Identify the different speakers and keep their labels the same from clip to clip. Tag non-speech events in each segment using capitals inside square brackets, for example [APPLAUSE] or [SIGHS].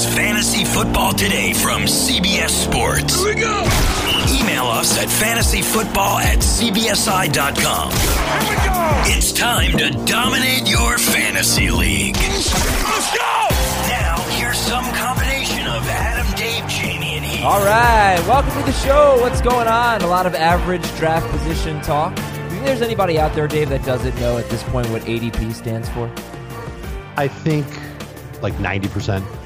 Speaker 1: is Fantasy Football Today from CBS Sports.
Speaker 2: Here we go.
Speaker 1: Email us at fantasyfootball at cbsi.com.
Speaker 2: Here we go.
Speaker 1: It's time to dominate your fantasy league.
Speaker 2: Let's go.
Speaker 1: Now, here's some combination of Adam, Dave, Jamie, and Heath.
Speaker 3: All right, welcome to the show. What's going on? A lot of average draft position talk. Do you think there's anybody out there, Dave, that doesn't know at this point what ADP stands for?
Speaker 4: I think like 90%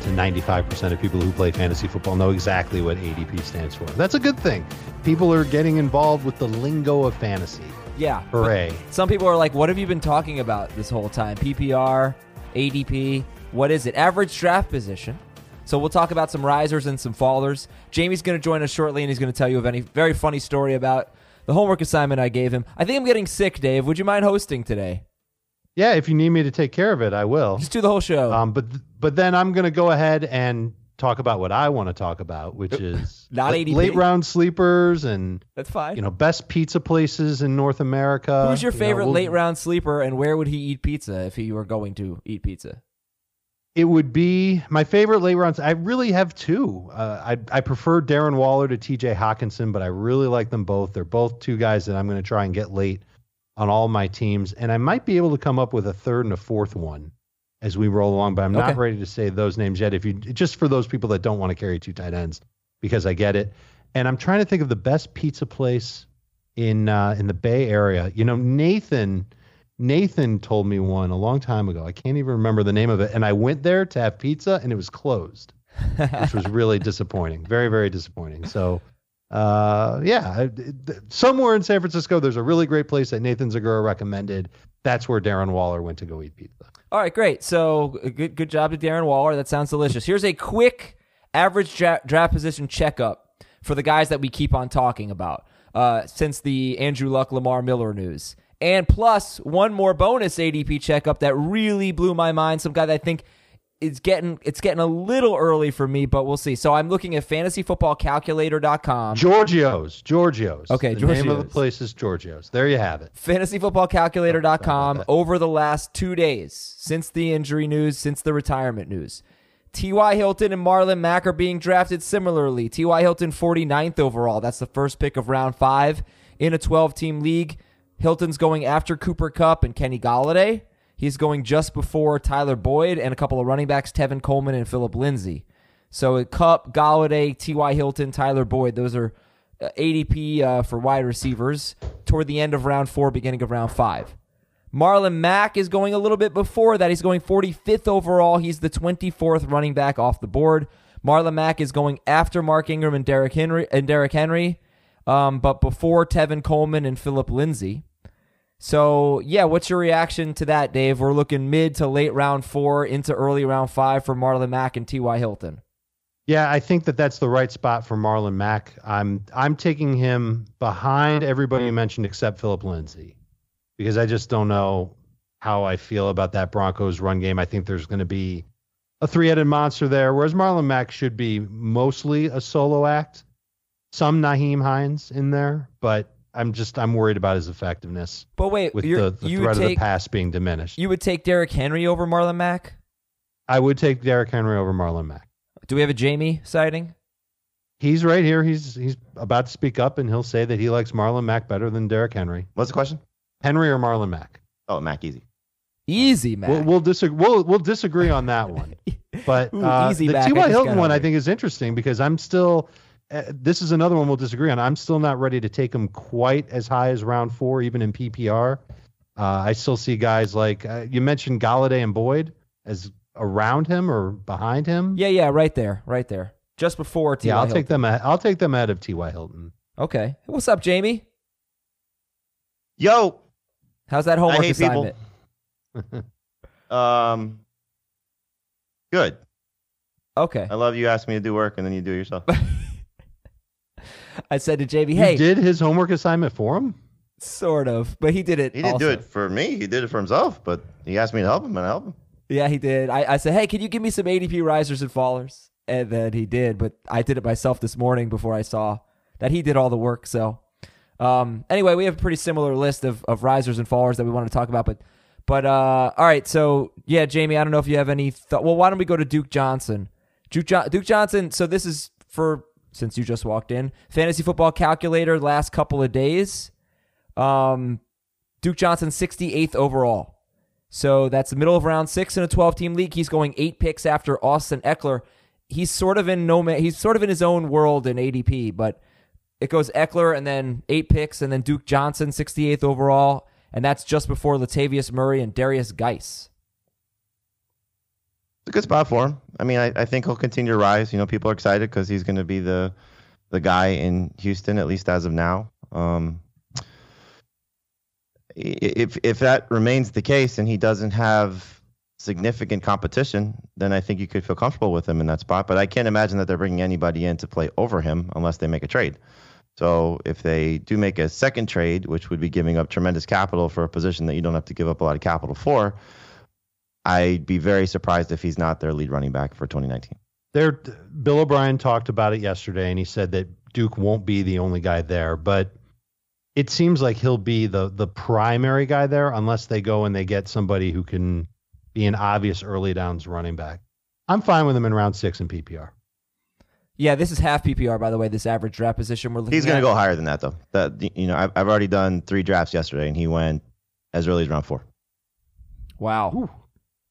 Speaker 4: to 95% of people who play fantasy football know exactly what ADP stands for. That's a good thing. People are getting involved with the lingo of fantasy.
Speaker 3: Yeah.
Speaker 4: Hooray.
Speaker 3: Some people are like, what have you been talking about this whole time? PPR, ADP, what is it? Average draft position. So we'll talk about some risers and some fallers. Jamie's going to join us shortly, and he's going to tell you of any very funny story about the homework assignment I gave him. I think I'm getting sick, Dave. Would you mind hosting today?
Speaker 4: Yeah, if you need me to take care of it, I will.
Speaker 3: Just do the whole show.
Speaker 4: Um, but but then I'm going to go ahead and talk about what I want to talk about, which is [LAUGHS]
Speaker 3: Not
Speaker 4: late-
Speaker 3: ADP.
Speaker 4: late round sleepers and
Speaker 3: That's fine.
Speaker 4: you know best pizza places in North America.
Speaker 3: Who's your
Speaker 4: You know,
Speaker 3: favorite
Speaker 4: we'll-
Speaker 3: late round sleeper, and where would he eat pizza if he were going to eat pizza?
Speaker 4: It would be my favorite late rounds. I really have two. Uh, I I prefer Darren Waller to T.J. Hockenson, but I really like them both. They're both two guys that I'm going to try and get late on all my teams, and I might be able to come up with a third and a fourth one as we roll along. But I'm
Speaker 3: Okay.
Speaker 4: not ready to say those names yet. If you just for those people that don't want to carry two tight ends, because I get it. And I'm trying to think of the best pizza place in uh, in the Bay Area. You know, Nathan. Nathan told me one a long time ago. I can't even remember the name of it. And I went there to have pizza and it was closed, which was really [LAUGHS] disappointing. Very, very disappointing. So, uh, yeah, somewhere in San Francisco, there's a really great place that Nathan Zegura recommended. That's where Darren Waller went to go eat pizza.
Speaker 3: All right, great. So good, good job to Darren Waller. That sounds delicious. Here's a quick average dra- draft position checkup for the guys that we keep on talking about uh, since the Andrew Luck, Lamar Miller news, and plus one more bonus ADP checkup that really blew my mind. Some guy that I think is getting it's getting a little early for me, but we'll see. So I'm looking at fantasyfootballcalculator.com.
Speaker 4: Giorgio's. Giorgio's.
Speaker 3: Okay,
Speaker 4: the name of the place is Giorgio's. There you have it.
Speaker 3: fantasyfootballcalculator.com over the last two days since the injury news, since the retirement news. T.Y. Hilton and Marlon Mack are being drafted similarly. T.Y. Hilton 49th overall. That's the first pick of round five in a 12 team league. Hilton's going after Cooper Kupp and Kenny Golladay. He's going just before Tyler Boyd and a couple of running backs, Tevin Coleman and Philip Lindsay. So Kupp, Golladay, T.Y. Hilton, Tyler Boyd, those are uh, ADP uh, for wide receivers toward the end of round four, beginning of round five. Marlon Mack is going a little bit before that. He's going 45th overall. He's the 24th running back off the board. Marlon Mack is going after Mark Ingram and Derrick Henry and Derrick Henry, um, but before Tevin Coleman and Philip Lindsay. So yeah, what's your reaction to that, Dave? We're looking mid to late round four into early round five for Marlon Mack and T.Y. Hilton.
Speaker 4: Yeah, I think that that's the right spot for Marlon Mack. I'm I'm taking him behind everybody you mentioned except Philip Lindsay because I just don't know how I feel about that Broncos run game. I think there's going to be a three-headed monster there, whereas Marlon Mack should be mostly a solo act. Some Nyheim Hines in there, but I'm just I'm worried about his effectiveness
Speaker 3: But wait,
Speaker 4: with
Speaker 3: you're,
Speaker 4: the, the
Speaker 3: you
Speaker 4: threat
Speaker 3: would
Speaker 4: of the pass being diminished.
Speaker 3: you would take Derrick Henry over Marlon Mack?
Speaker 4: I would take Derrick Henry over Marlon Mack.
Speaker 3: Do we have a Jamie sighting?
Speaker 4: He's right here. He's he's about to speak up, and he'll say that he likes Marlon Mack better than Derrick Henry.
Speaker 5: What's the question?
Speaker 4: Henry or Marlon Mack?
Speaker 5: Oh, Mack, Easy.
Speaker 3: Easy, Mac.
Speaker 4: We'll we'll, disag- we'll we'll disagree on that one. [LAUGHS] But
Speaker 3: Ooh,
Speaker 4: uh,
Speaker 3: easy,
Speaker 4: the
Speaker 3: Mac. I
Speaker 4: T.Y. Hilton
Speaker 3: got
Speaker 4: one I think is interesting because I'm still. Uh, this is another one we'll disagree on. I'm still not ready to take him quite as high as round four, even in PPR. Uh, I still see guys like uh, you mentioned Golladay and Boyd as around him or behind him.
Speaker 3: Yeah, yeah, right there, right there. Just before T.Y.
Speaker 4: yeah. I'll
Speaker 3: Hilton.
Speaker 4: take them. a- I'll take them out of T.Y. Hilton.
Speaker 3: Okay. What's up, Jamie?
Speaker 5: Yo,
Speaker 3: How's that homework
Speaker 5: hate people.
Speaker 3: assignment? [LAUGHS]
Speaker 5: um, good.
Speaker 3: Okay.
Speaker 5: I love you asking me to do work and then you do it yourself. [LAUGHS]
Speaker 3: I said to Jamie,
Speaker 4: You
Speaker 3: "Hey,
Speaker 4: did his homework assignment for him.
Speaker 3: sort of," but he did it.
Speaker 5: He didn't do it for me. He did it for himself, but he asked me to help him, and I helped him.
Speaker 3: Yeah, he did. I, I said, "Hey, can you give me some ADP risers and fallers?" And then he did, but I did it myself this morning before I saw that he did all the work. So, um, anyway, we have a pretty similar list of, of risers and fallers that we want to talk about. But, but uh, all right. So yeah, Jamie, I don't know if you have any. Th- well, why don't we go to Duke Johnson? Duke, jo- Duke Johnson. So this is for since you just walked in. Fantasy football calculator last couple of days. Um, Duke Johnson 68th overall. So that's the middle of round six in a 12 team league. He's going eight picks after Austin Ekeler. He's sort of in no man. He's sort of in his own world in ADP, but it goes Ekeler and then eight picks and then Duke Johnson 68th overall, and that's just before Latavius Murray and Darius Geis.
Speaker 5: It's a good spot for him. I mean, I, I think he'll continue to rise. You know, people are excited because he's going to be the the guy in Houston, at least as of now. Um, if if that remains the case and he doesn't have significant competition, then I think you could feel comfortable with him in that spot. But I can't imagine that they're bringing anybody in to play over him unless they make a trade. So if they do make a second trade, which would be giving up tremendous capital for a position that you don't have to give up a lot of capital for, I'd be very surprised if he's not their lead running back for 2019.
Speaker 4: There, Bill O'Brien talked about it yesterday, and he said that Duke won't be the only guy there, but it seems like he'll be the the primary guy there unless they go and they get somebody who can be an obvious early downs running back. I'm fine with him in round six in PPR.
Speaker 3: Yeah, this is half PPR, by the way. This average draft position we're looking.
Speaker 5: He's going to go higher than that, though. That you know, I've, I've already done three drafts yesterday, and he went as early as round four.
Speaker 3: Wow.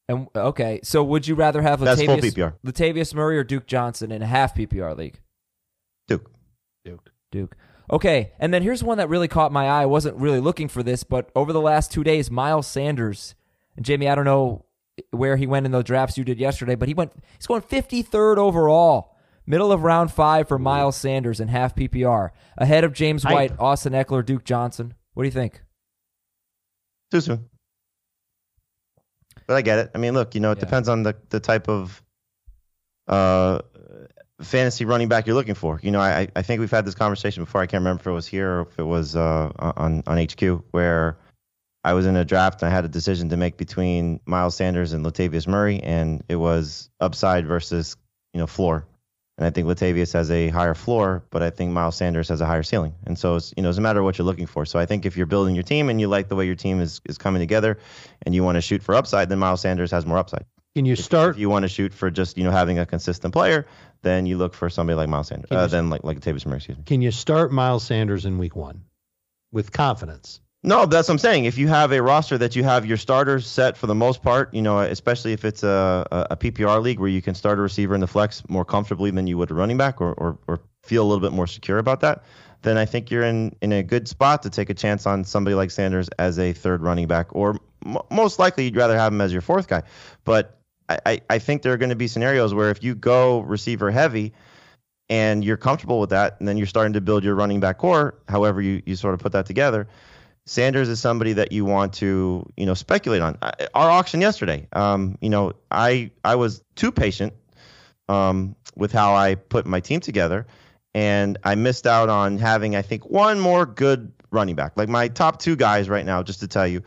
Speaker 3: And okay, so would you rather have
Speaker 5: That's full
Speaker 3: Latavius,
Speaker 5: PPR.
Speaker 3: Latavius Murray or Duke Johnson in a half PPR league?
Speaker 5: Duke.
Speaker 4: Duke.
Speaker 3: Duke. Okay, and then here's one that really caught my eye. I wasn't really looking for this, but over the last two days, Miles Sanders and Jamie, I don't know where he went in the drafts you did yesterday, but he went. He's going 53rd overall, middle of round five for Miles Sanders in half PPR, ahead of James
Speaker 4: Hype.
Speaker 3: White, Austin Ekeler, Duke Johnson. What do you think?
Speaker 5: Too soon. But I get it. I mean, look, you know, it
Speaker 3: Yeah.
Speaker 5: depends on the, the type of uh, fantasy running back you're looking for. You know, I, I think we've had this conversation before. I can't remember if it was here or if it was uh, on, on HQ, where I was in a draft and I had a decision to make between Miles Sanders and Latavius Murray, and it was upside versus, you know, floor. And I think Latavius has a higher floor, but I think Miles Sanders has a higher ceiling. And so it's you know it's a matter of what you're looking for. So I think if you're building your team and you like the way your team is is coming together, and you want to shoot for upside, then Miles Sanders has more upside.
Speaker 4: Can you start?
Speaker 5: If you want to shoot for just you know having a consistent player, then you look for somebody like Miles Sanders, uh, then like like Latavius Murray. Excuse me.
Speaker 4: Can you start Miles Sanders in week one with confidence?
Speaker 5: No, that's what I'm saying. If you have a roster that you have your starters set for the most part, you know, especially if it's a, a, PPR league where you can start a receiver in the flex more comfortably than you would a running back or, or, or feel a little bit more secure about that, then I think you're in, in a good spot to take a chance on somebody like Sanders as a third running back, or m- most likely you'd rather have him as your fourth guy. But I, I, I think there are going to be scenarios where if you go receiver heavy, and you're comfortable with that, and then you're starting to build your running back core, however you, you sort of put that together, Sanders is somebody that you want to, you know, speculate on. Our auction yesterday, um, you know, I I was too patient um, with how I put my team together, and I missed out on having, I think, one more good running back. Like my top two guys right now, just to tell you,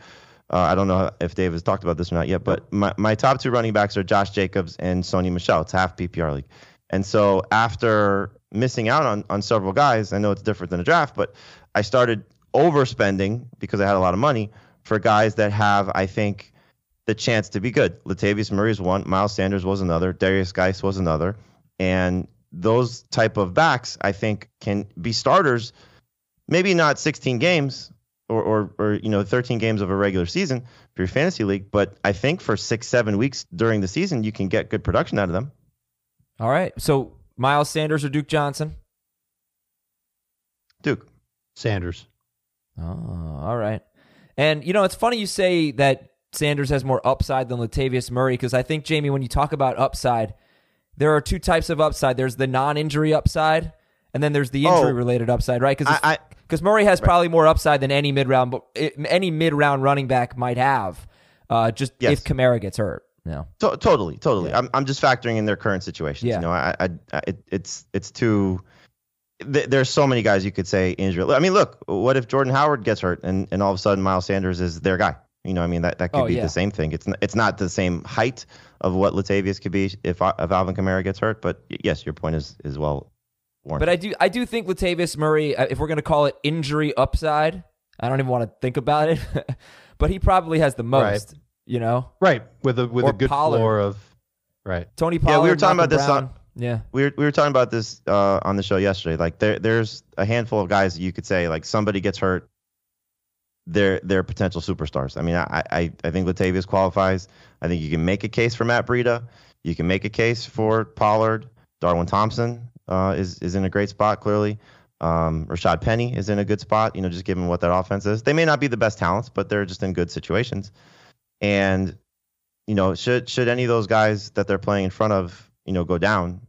Speaker 5: uh, I don't know if Dave has talked about this or not yet, but my, my top two running backs are Josh Jacobs and Sony Michel. It's half PPR league. And so after missing out on, on several guys, I know it's different than a draft, but I started overspending because I had a lot of money for guys that have, I think, the chance to be good. Latavius Murray is one, Miles Sanders was another, Darius Geis was another. And those type of backs, I think, can be starters, maybe not 16 games or, or, or you know 13 games of a regular season for your fantasy league, but I think for six, seven weeks during the season, you can get good production out of them.
Speaker 3: All right. So Miles Sanders or Duke Johnson?
Speaker 5: Duke.
Speaker 4: Sanders.
Speaker 3: Oh, all right. And you know, it's funny you say that Sanders has more upside than Latavius Murray because I think Jamie, when you talk about upside, there are two types of upside. There's the non-injury upside, and then there's the
Speaker 5: Oh.
Speaker 3: injury-related upside, right? Because because Murray has probably more upside than any mid-round, but any mid-round running back might have. Uh, just
Speaker 5: Yes.
Speaker 3: if Kamara gets hurt, no.
Speaker 5: To- totally, totally. I'm, I'm just factoring in their current situations.
Speaker 3: Yeah.
Speaker 5: You know, I, I, I it, it's, it's too. Th- there's so many guys you could say injury. I mean, look, what if Jordan Howard gets hurt and, and all of a sudden Miles Sanders is their guy? You know, I mean that, that could
Speaker 3: Oh,
Speaker 5: be
Speaker 3: yeah.
Speaker 5: the same thing. It's not, it's not the same height of what Latavius could be if if Alvin Kamara gets hurt, but yes, your point is is well warranted.
Speaker 3: But I do I do think Latavius Murray, uh, if we're going to call it injury upside, I don't even want to think about it, [LAUGHS] but he probably has the most. You know,
Speaker 4: Right. With a with
Speaker 3: Or
Speaker 4: a good
Speaker 3: Pollard.
Speaker 4: floor of right.
Speaker 3: Tony Pollard.
Speaker 5: yeah, we were talking
Speaker 3: Malcolm
Speaker 5: about this
Speaker 3: Brown.
Speaker 5: on
Speaker 3: Yeah.
Speaker 5: we were we were talking about this uh, on the show yesterday. Like there there's a handful of guys that you could say like somebody gets hurt, they're they're potential superstars. I mean, I I, I think Latavius qualifies. I think you can make a case for Matt Breida. You can make a case for Pollard. Darwin Thompson uh, is is in a great spot clearly. Um, Rashad Penny is in a good spot. You know, just given what that offense is, they may not be the best talents, but they're just in good situations. And you know, should should any of those guys that they're playing in front of, you know, go down,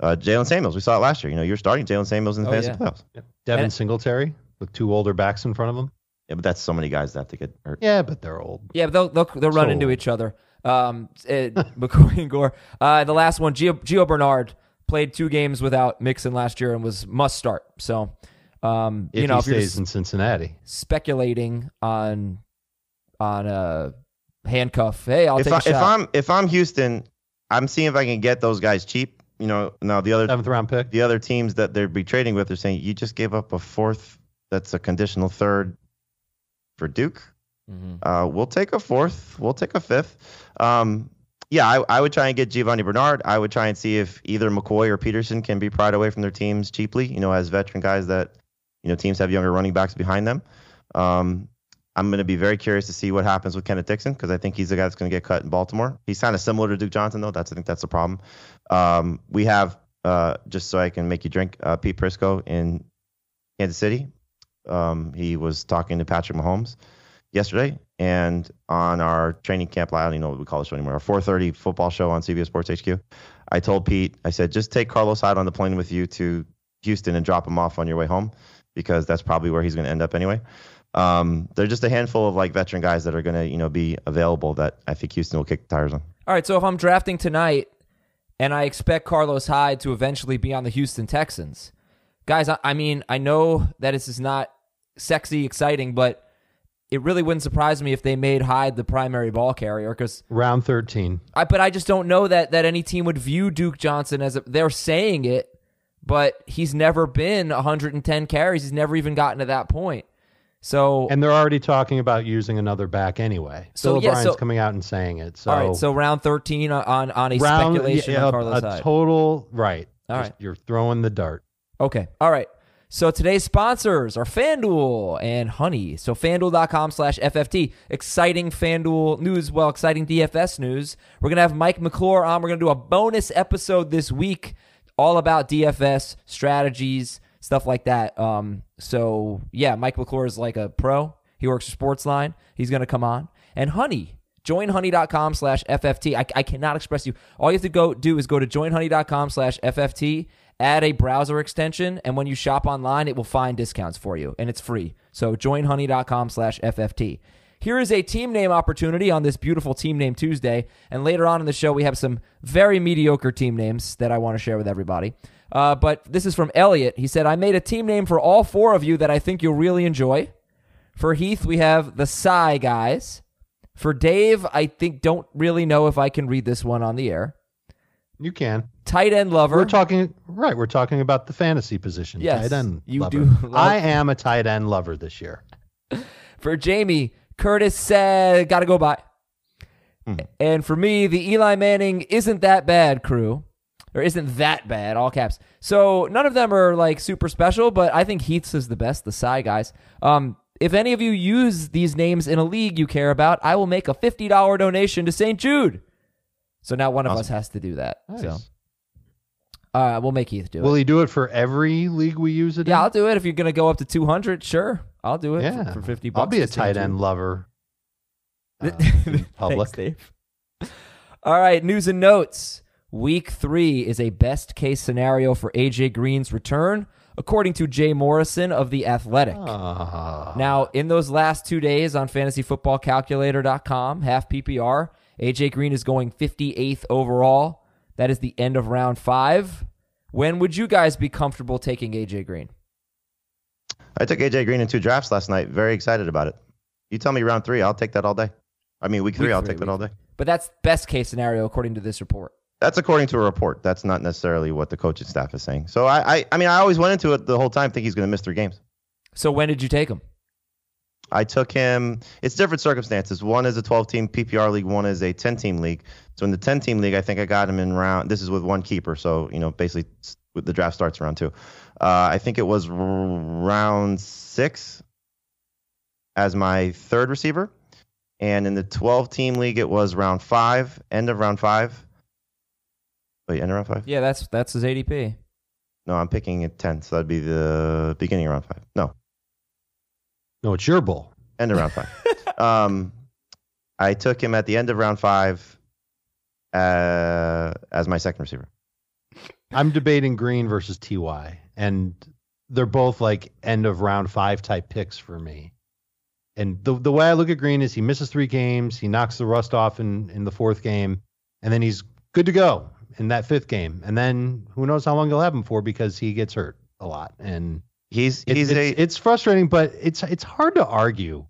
Speaker 5: uh, Jaylen Samuels, we saw it last year. You know, you're starting Jaylen Samuels in the
Speaker 3: Oh,
Speaker 5: fantasy
Speaker 3: yeah.
Speaker 5: playoffs.
Speaker 4: Devin
Speaker 3: And-
Speaker 4: Singletary with two older backs in front of him.
Speaker 5: Yeah, but that's so many guys that have to get hurt.
Speaker 4: Yeah, but they're old.
Speaker 3: Yeah, but they'll they'll, they'll run
Speaker 4: So-
Speaker 3: into each other. Um, eh, [LAUGHS] McCoy and Gore. Uh, the last one, Gio, Gio Bernard played two games without Mixon last year and was must start. So, um,
Speaker 4: If
Speaker 3: you know,
Speaker 4: he
Speaker 3: if you're
Speaker 4: stays in Cincinnati.
Speaker 3: speculating on on a handcuff, hey, I'll
Speaker 5: if
Speaker 3: take
Speaker 5: I,
Speaker 3: a shot.
Speaker 5: if I'm if I'm Houston, I'm seeing if I can get those guys cheap. You know, now the other
Speaker 4: Seventh round pick.
Speaker 5: the other teams that they'd be trading with are saying you just gave up a fourth that's a conditional third for Duke.
Speaker 3: Mhm.
Speaker 5: Uh, we'll take a fourth. We'll take a fifth. Um, yeah, I, I would try and get Giovanni Bernard. I would try and see if either McCoy or Peterson can be pried away from their teams cheaply. You know, as veteran guys that you know teams have younger running backs behind them. Um, I'm going to be very curious to see what happens with Kenneth Dixon because I think he's the guy that's going to get cut in Baltimore. He's kind of similar to Duke Johnson though. That's I think that's the problem. Um, we have uh, just so I can make you drink uh, Pete Prisco in Kansas City. Um, he was talking to Patrick Mahomes yesterday, and on our training camp, I don't even know what we call the show anymore. Our 4:30 football show on CBS Sports HQ. I told Pete, I said, just take Carlos Hyde on the plane with you to Houston and drop him off on your way home, because that's probably where he's going to end up anyway. Um, they're just a handful of like veteran guys that are going to, you know, be available that I think Houston will kick the tires on.
Speaker 3: All right, so if I'm drafting tonight and I expect Carlos Hyde to eventually be on the Houston Texans, guys, I, I mean, I know that this is not sexy, exciting, but it really wouldn't surprise me if they made Hyde the primary ball carrier because
Speaker 4: Round 13.
Speaker 3: I, but I just don't know that that any team would view Duke Johnson as a, they're saying it, but he's never been 110 carries. He's never even gotten to that point. So
Speaker 4: And they're already talking about using another back anyway.
Speaker 3: So,
Speaker 4: Bill
Speaker 3: yeah,
Speaker 4: O'Brien's
Speaker 3: so-
Speaker 4: coming out and saying it. So,
Speaker 3: all right, so round 13 on on a
Speaker 4: round,
Speaker 3: speculation
Speaker 4: yeah,
Speaker 3: on Carlos
Speaker 4: a
Speaker 3: Hyde.
Speaker 4: total, right.
Speaker 3: All right.
Speaker 4: You're throwing the dart.
Speaker 3: Okay. All right. So today's sponsors are FanDuel and Honey. So FanDuel.com slash FFT. Exciting FanDuel news. Well, exciting DFS news. We're going to have Mike McClure on. We're going to do a bonus episode this week all about DFS strategies, stuff like that. Um, so, yeah, Mike McClure is like a pro. He works for Sportsline. He's going to come on. And Honey. Joinhoney.com slash FFT. I, I cannot express you. All you have to go do is go to joinhoney.com slash FFT, add a browser extension, and when you shop online, it will find discounts for you, and it's free. So joinhoney.com slash FFT. Here is a team name opportunity on this beautiful Team Name Tuesday. And later on in the show, we have some very mediocre team names that I want to share with everybody. Uh, but this is from Elliot. He said, I made a team name for all four of you that I think you'll really enjoy. For Heath, we have the Psy guys. For Dave, I think don't really know if I can read this one on the air.
Speaker 4: You can.
Speaker 3: Tight end lover.
Speaker 4: We're talking right. We're talking about the fantasy position.
Speaker 3: Yes,
Speaker 4: tight end.
Speaker 3: you
Speaker 4: lover.
Speaker 3: do love-
Speaker 4: I am a tight end lover this year. [LAUGHS]
Speaker 3: For Jamie, Curtis said, gotta go by.
Speaker 4: Hmm.
Speaker 3: And for me, the Eli Manning isn't that bad crew, or isn't that bad, all caps. So none of them are like super special, but I think Heath's is the best, the Psy guys. Um, if any of you use these names in a league you care about, I will make a $50 donation to St. Jude. So now one of us has to do that.
Speaker 4: Nice.
Speaker 3: So uh, we'll make Heath do
Speaker 4: Will
Speaker 3: it.
Speaker 4: Will he do it for every league we use it
Speaker 3: Yeah,
Speaker 4: in?
Speaker 3: I'll do it. If you're going to go up to 200, sure. I'll do it
Speaker 4: Yeah.
Speaker 3: for, for 50 bucks.
Speaker 4: I'll be a tight
Speaker 3: Jude.
Speaker 4: end lover. [LAUGHS] uh, public.
Speaker 3: Thanks, Dave. [LAUGHS] All right, news and notes. Week three is a best case scenario for AJ Green's return, according to Jay Morrison of The Athletic.
Speaker 4: Ah.
Speaker 3: Now, in those last two days on fantasyfootballcalculator.com, half PPR, AJ Green is going 58th overall. That is the end of round five. When would you guys be comfortable taking AJ Green?
Speaker 5: I took AJ Green in two drafts last night. Very excited about it. You tell me round three, I'll take that all day. I mean, week three,
Speaker 3: Week
Speaker 5: I'll
Speaker 3: three,
Speaker 5: take that all day.
Speaker 3: But that's best case scenario according to this report.
Speaker 5: That's according to a report. That's not necessarily what the coaching staff is saying. So I, I, I mean, I always went into it the whole time thinking he's going to miss three games.
Speaker 3: So when did you take him?
Speaker 5: I took him. It's different circumstances. One is a 12-team PPR league. One is a 10-team league. So in the 10-team league, I think I got him in round. This is with one keeper. So you know, basically, the draft starts around two. Uh, I think it was round six as my third receiver, and in the 12-team league, it was round five, end of round five. Wait, end of round five?
Speaker 3: Yeah, that's that's his ADP.
Speaker 5: No, I'm picking at 10, so that'd be the beginning of round five. No,
Speaker 4: No, it's your bull.
Speaker 5: end of round five. [LAUGHS] um, I took him at the end of round five uh, as my second receiver.
Speaker 4: I'm debating Green versus Ty, and they're both like end of round five type picks for me. And the the way I look at Green is he misses three games, he knocks the rust off in in the fourth game, and then he's good to go in that fifth game. And then who knows how long he'll have him for because he gets hurt a lot. And
Speaker 5: He's
Speaker 4: it-
Speaker 5: he's
Speaker 4: it's,
Speaker 5: a
Speaker 4: it's frustrating, but it's it's hard to argue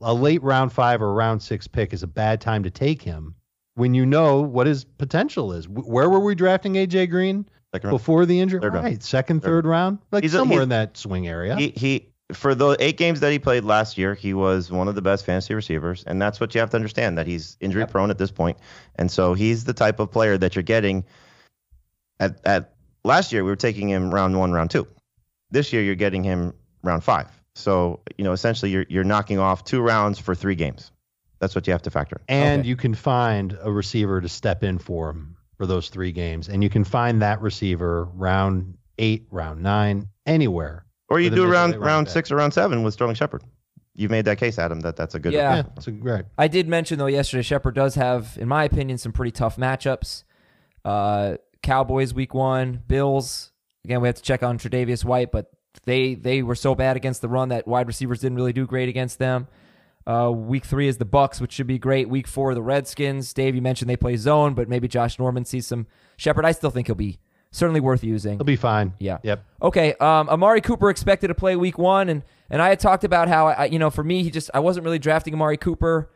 Speaker 4: a late round five or round six pick is a bad time to take him when you know what his potential is. Where were we drafting AJ Green
Speaker 5: second round.
Speaker 4: before the injury?
Speaker 5: Third round.
Speaker 4: Right, second,
Speaker 5: Third.
Speaker 4: third round, like
Speaker 5: a-
Speaker 4: somewhere in that swing area.
Speaker 5: He he for the eight games that he played last year, he was one of the best fantasy receivers, and that's what you have to understand that he's injury
Speaker 4: Yep.
Speaker 5: prone at this point, and so he's the type of player that you're getting. At at last year, we were taking him round one, round two. This year, you're getting him round five. So you know, essentially, you're you're knocking off two rounds for three games. That's what you have to factor. in.
Speaker 4: and
Speaker 3: Okay.
Speaker 4: you can find a receiver to step in for him for those three games, and you can find that receiver round eight, round nine, anywhere.
Speaker 5: Or you do
Speaker 4: mid to
Speaker 5: round round
Speaker 4: round
Speaker 5: six or round seven with Sterling Shepard. You've made that case, Adam, that that's a good.
Speaker 3: Yeah.
Speaker 4: Yeah, that's a great.
Speaker 3: I did mention though yesterday, Shepard does have, in my opinion, some pretty tough matchups. Uh, Cowboys week one, Bills. Again, we have to check on Tre'Davious White, but they they were so bad against the run that wide receivers didn't really do great against them. Uh, week three is the Bucs, which should be great. Week four, the Redskins. Dave, you mentioned they play zone, but maybe Josh Norman sees some Shepard. I still think he'll be certainly worth using.
Speaker 4: He'll be fine.
Speaker 3: Yeah.
Speaker 4: Yep.
Speaker 3: Okay. Um, Amari Cooper expected to play week one, and and I had talked about how I, you know, for me, he just I wasn't really drafting Amari Cooper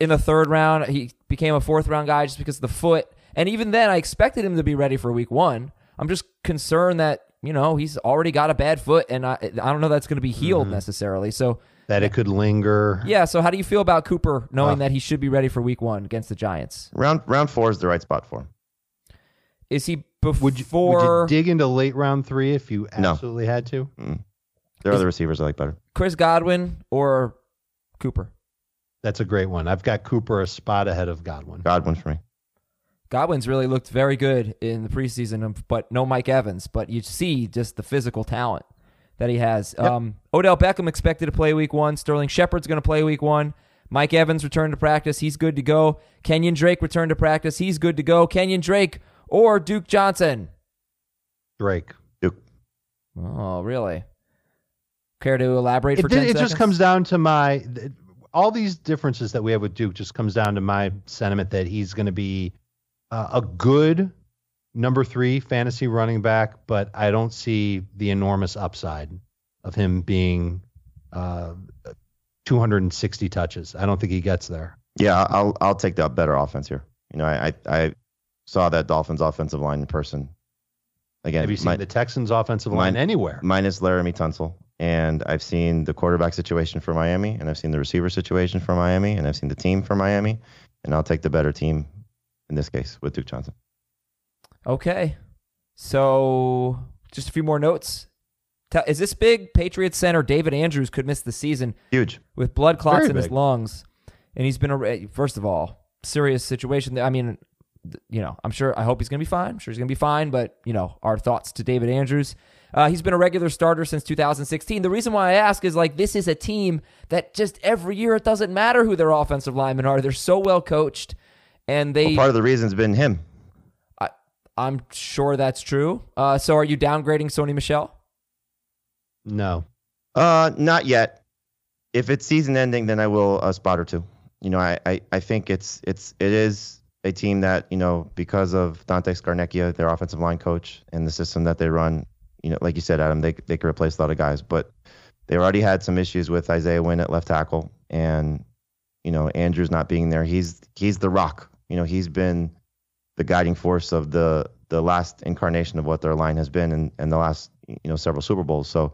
Speaker 3: in the third round. He became a fourth round guy just because of the foot, and even then, I expected him to be ready for week one. I'm just concerned that you know he's already got a bad foot, and I I don't know that's going to be healed necessarily. So
Speaker 4: That it could linger.
Speaker 3: yeah. So how do you feel about Cooper knowing
Speaker 4: Rough.
Speaker 3: that he should be ready for week one against the Giants?
Speaker 5: Round round four is the right spot for him.
Speaker 3: Is he before?
Speaker 4: Would you, would you dig into late round three if you
Speaker 5: No.
Speaker 4: absolutely had to?
Speaker 5: There are other receivers I like better.
Speaker 3: Chris Godwin or Cooper?
Speaker 4: That's a great one. I've got Cooper a spot ahead of Godwin.
Speaker 5: Godwin for me.
Speaker 3: Godwin's really looked very good in the preseason, um, but no Mike Evans. But you see just the physical talent that he has. Um, Odell Beckham expected to play week one. Sterling Shepard's going to play week one. Mike Evans returned to practice. He's good to go. Kenyon Drake returned to practice. He's good to go. Kenyon Drake or Duke Johnson.
Speaker 4: Drake.
Speaker 5: Duke.
Speaker 3: Oh, really? Care to elaborate for
Speaker 4: It,
Speaker 3: 10
Speaker 4: it just comes down to my all these differences that we have with Duke just comes down to my sentiment that he's going to be uh, a good number three fantasy running back, but I don't see the enormous upside of him being uh, 260 touches. I don't think he gets there.
Speaker 5: Yeah, I'll I'll take the better offense here. You know, I I, I saw that Dolphins offensive line in person. Again,
Speaker 4: Have you seen
Speaker 5: mi-
Speaker 4: the Texans offensive line
Speaker 5: mine-
Speaker 4: anywhere?
Speaker 5: minus Laremy Tunsil, and I've seen the quarterback situation for Miami, and I've seen the receiver situation for Miami, and I've seen the team for Miami, and I'll take the better team in this case with Duke Johnson.
Speaker 3: Okay. So, just a few more notes. Is this big? Patriots center David Andrews could miss the season
Speaker 5: Huge.
Speaker 3: with blood clots
Speaker 4: Very
Speaker 3: in his lungs, and he's been a eh, first of all serious situation. I mean, th- you know, I'm sure. I hope he's going to be fine. I'm sure he's going to be fine. But you know, our thoughts to David Andrews. Uh, he's been a regular starter since 2016. The reason why I ask is like this is a team that just every year it doesn't matter who their offensive linemen are. They're so well coached, and they.
Speaker 5: Well, part of the reason's been him.
Speaker 3: I, I'm sure that's true. Uh, so, are you downgrading Sony Michel?
Speaker 4: No.
Speaker 5: Uh, not yet. If it's season ending, then I will a spot or two. You know, I, I, I think it's it's it is a team that you know because of Dante Scarnecchia, their offensive line coach, and the system that they run. You know, like you said, Adam, they they could replace a lot of guys, but they already had some issues with Isaiah Wynn at left tackle, and you know Andrews not being there. He's he's the rock. You know, he's been the guiding force of the the last incarnation of what their line has been in, in the last you know several Super Bowls. So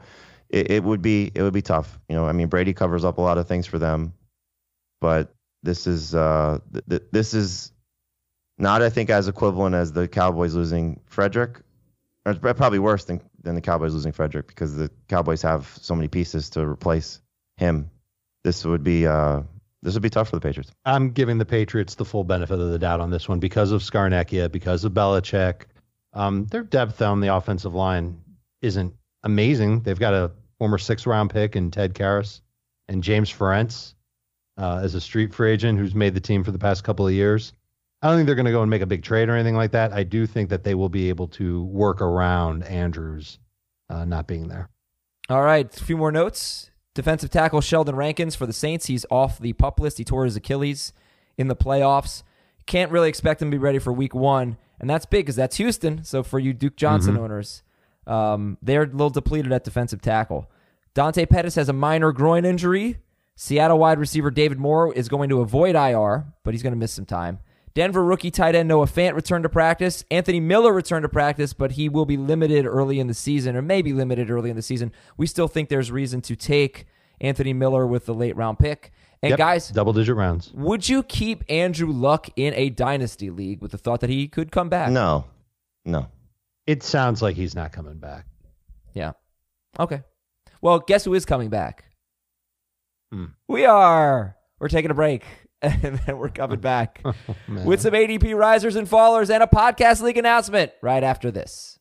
Speaker 5: it, it would be it would be tough. You know, I mean Brady covers up a lot of things for them, but this is uh th- th- this is not I think as equivalent as the Cowboys losing Frederick. Or it's probably worse than than the Cowboys losing Frederick because the Cowboys have so many pieces to replace him. This would be uh this would be tough for the Patriots.
Speaker 4: I'm giving the Patriots the full benefit of the doubt on this one because of Scarnecchia, because of Belichick. Um, their depth on the offensive line isn't amazing. They've got a former six round pick in Ted Karras and James Ferentz uh, as a street free agent who's made the team for the past couple of years. I don't think they're going to go and make a big trade or anything like that. I do think that they will be able to work around Andrews uh, not being there.
Speaker 3: All right, a few more notes. Defensive tackle Sheldon Rankins for the Saints. He's off the pup list. He tore his Achilles in the playoffs. Can't really expect him to be ready for week one. And that's big because that's Houston. So for you Duke Johnson
Speaker 4: Mm-hmm.
Speaker 3: owners, um, they're a little depleted at defensive tackle. Dante Pettis has a minor groin injury. Seattle wide receiver David Moore is going to avoid IR, but he's going to miss some time. Denver rookie tight end Noah Fant returned to practice. Anthony Miller returned to practice, but he will be limited early in the season, or maybe limited early in the season. We still think there's reason to take Anthony Miller with the late round pick. And
Speaker 4: Yep,
Speaker 3: guys,
Speaker 4: double digit rounds.
Speaker 3: would you keep Andrew Luck in a dynasty league with the thought that he could come back?
Speaker 5: No, no.
Speaker 4: It sounds like he's not coming back.
Speaker 3: Yeah. Okay. Well, guess who is coming back?
Speaker 4: Hmm.
Speaker 3: We are. We're taking a break. [LAUGHS] And then we're coming [LAUGHS] back oh,
Speaker 4: Man.
Speaker 3: with some ADP risers and fallers and a podcast league announcement right after this.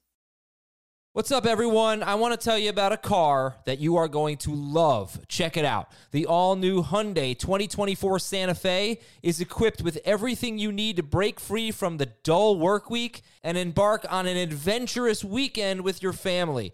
Speaker 3: What's up, everyone? I want to tell you about a car that you are going to love. Check it out. The all new Hyundai 2024 Santa Fe is equipped with everything you need to break free from the dull work week and embark on an adventurous weekend with your family.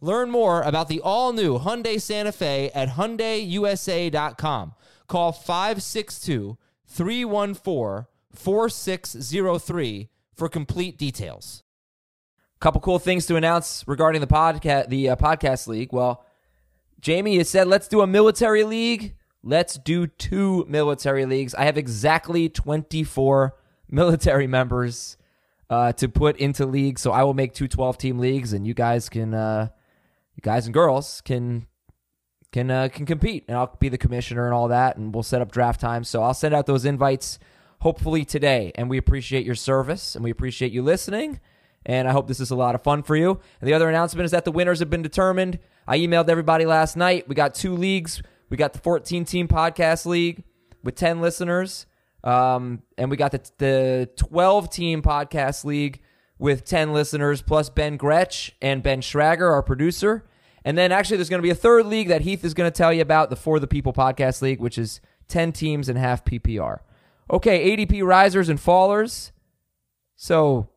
Speaker 3: Learn more about the all new Hyundai Santa Fe at HyundaiUSA.com. Call 562 314 4603 for complete details. Couple cool things to announce regarding the podcast, the uh, podcast league. Well, Jamie has said, let's do a military league. Let's do two military leagues. I have exactly 24 [LAUGHS] military members uh, to put into leagues, so I will make two 12 team leagues, and you guys can, uh, guys and girls can can uh, can compete, and I'll be the commissioner and all that, and we'll set up draft time. So I'll send out those invites hopefully today, and we appreciate your service and we appreciate you listening. And I hope this is a lot of fun for you. And the other announcement is that the winners have been determined. I emailed everybody last night. We got two leagues. We got the 14 team podcast league with 10 listeners. Um, and we got the, the 12 team podcast league with 10 listeners, plus Ben Gretch and Ben Schrager, our producer. And then actually, there's going to be a third league that Heath is going to tell you about the For the People podcast league, which is 10 teams and half PPR. Okay, ADP risers and fallers. So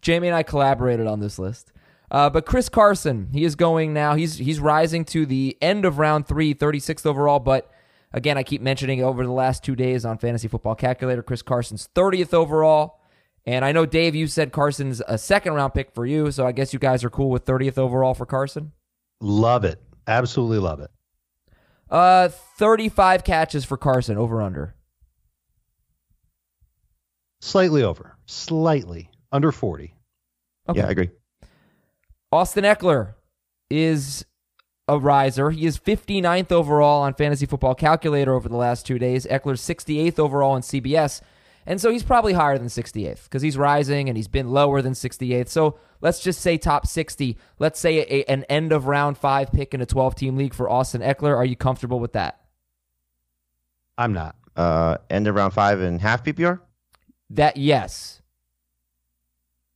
Speaker 3: Jamie and I collaborated on this list. Uh, but Chris Carson, he is going now. He's he's rising to the end of round three, 36th overall. But again, I keep mentioning over the last two days on Fantasy Football Calculator. Chris Carson's 30th overall. And I know, Dave, you said Carson's a second round pick for you. So I guess you guys are cool with 30th overall for Carson.
Speaker 4: Love it. Absolutely love it.
Speaker 3: Uh, 35 catches for Carson, over under.
Speaker 4: Slightly over. Slightly. Under 40.
Speaker 3: Okay.
Speaker 5: Yeah, I agree.
Speaker 3: Austin Ekeler is a riser. He is 59th overall on Fantasy Football Calculator over the last two days. Ekeler's 68th overall on CBS. And so he's probably higher than 68th because he's rising and he's been lower than 68th. So let's just say top 60. Let's say a, an end of round five pick in a 12 team league for Austin Ekeler. Are you comfortable with that?
Speaker 4: I'm not.
Speaker 5: Uh, end of round five and half PPR.
Speaker 3: That, yes.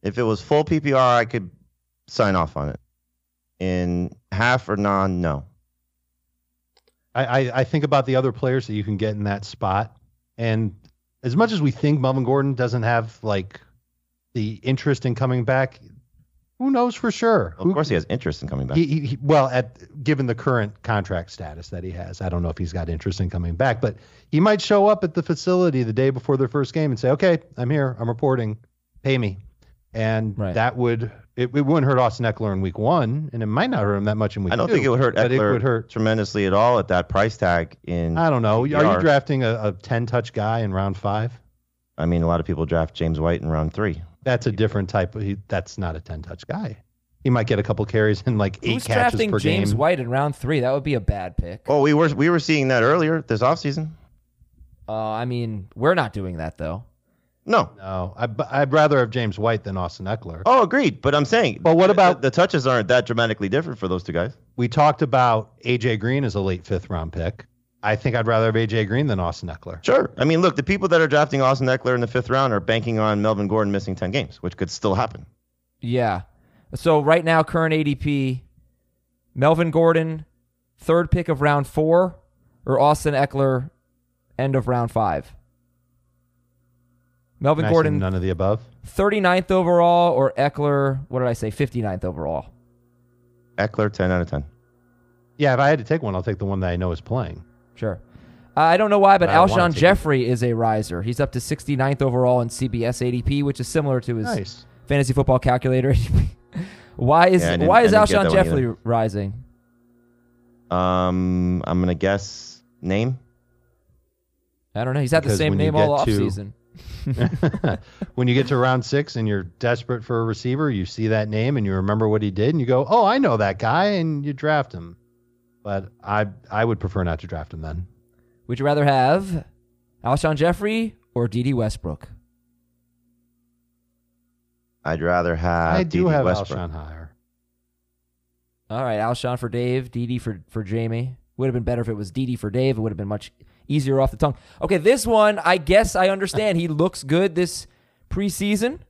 Speaker 5: If it was full PPR, I could sign off on it. In half or non, no.
Speaker 4: I, I, I think about the other players that you can get in that spot. And as much as we think Melvin Gordon doesn't have like the interest in coming back, Who knows for sure?
Speaker 5: Of
Speaker 4: Who-
Speaker 5: course, he has interest in coming back.
Speaker 4: He, he, he- well, at given the current contract status that he has, I don't know if he's got interest in coming back, but he might show up at the facility the day before their first game and say, "Okay, I'm here. I'm reporting. Pay me." And
Speaker 3: Right.
Speaker 4: that would it, it wouldn't hurt Austin Ekeler in week one, and it might not hurt him that much in week
Speaker 5: I don't
Speaker 4: two,
Speaker 5: think it would hurt Ekeler
Speaker 4: it would hurt.
Speaker 5: tremendously at all at that price tag. In
Speaker 4: I don't know. Are you drafting a, a ten touch guy in round five?
Speaker 5: I mean, a lot of people draft James White in round three.
Speaker 4: That's a different type of. He, that's not a ten touch guy. He might get a couple carries and like eight
Speaker 3: Who's
Speaker 4: catches
Speaker 3: drafting
Speaker 4: per
Speaker 3: James
Speaker 4: game.
Speaker 3: White in round three? That would be a bad pick.
Speaker 5: Oh, we were we were seeing that earlier this offseason.
Speaker 3: Uh, I mean, we're not doing that though.
Speaker 5: No.
Speaker 4: No, I, I'd rather have James White than Austin Ekeler.
Speaker 5: Oh, agreed. But I'm saying.
Speaker 4: But what
Speaker 5: the-
Speaker 4: about-
Speaker 5: the, touches aren't that dramatically different for those two guys?
Speaker 4: We talked about AJ Green as a late fifth round pick. I think I'd rather have AJ Green than Austin Ekeler.
Speaker 5: Sure. I mean, look, the people that are drafting Austin Ekeler in the fifth round are banking on Melvin Gordon missing 10 games, which could still happen.
Speaker 3: Yeah. So right now, current ADP, Melvin Gordon, third pick of round four, or Austin Ekeler, end of round five. Melvin
Speaker 4: Can I say
Speaker 3: Gordon,
Speaker 4: none of the above.
Speaker 3: 39th overall, or Ekeler, what did I say, 59th overall?
Speaker 5: Ekeler, 10 out of 10.
Speaker 4: Yeah, if I had to take one, I'll take the one that I know is playing.
Speaker 3: Sure. Uh, I don't know why, but
Speaker 4: wanna
Speaker 3: Alshon. Jeffery is a riser. He's up to 69th overall in CBS ADP, which is similar to his
Speaker 4: Nice.
Speaker 3: fantasy football calculator. [LAUGHS] why is
Speaker 5: Yeah,
Speaker 3: why is Alshon
Speaker 5: Jeffery
Speaker 3: rising?
Speaker 5: Um, I'm going to guess name.
Speaker 3: I don't know. He's had the same name all offseason. [LAUGHS]
Speaker 4: when you get to round six and you're desperate for a receiver, you see that name and you remember what he did, and you go, "Oh, I know that guy," and you draft him. But I I would prefer not to draft him then.
Speaker 3: Would you rather have Alshon Jeffery or D.D. Westbrook?
Speaker 5: I'd rather have.
Speaker 4: I do
Speaker 5: D.D.
Speaker 4: have
Speaker 5: Westbrook.
Speaker 4: Alshon higher.
Speaker 3: All right, Alshon for Dave, D.D. for for Jamie. Would have been better if it was D.D. for Dave. It would have been much easier off the tongue. Okay, this one, I guess I understand. he looks good this preseason.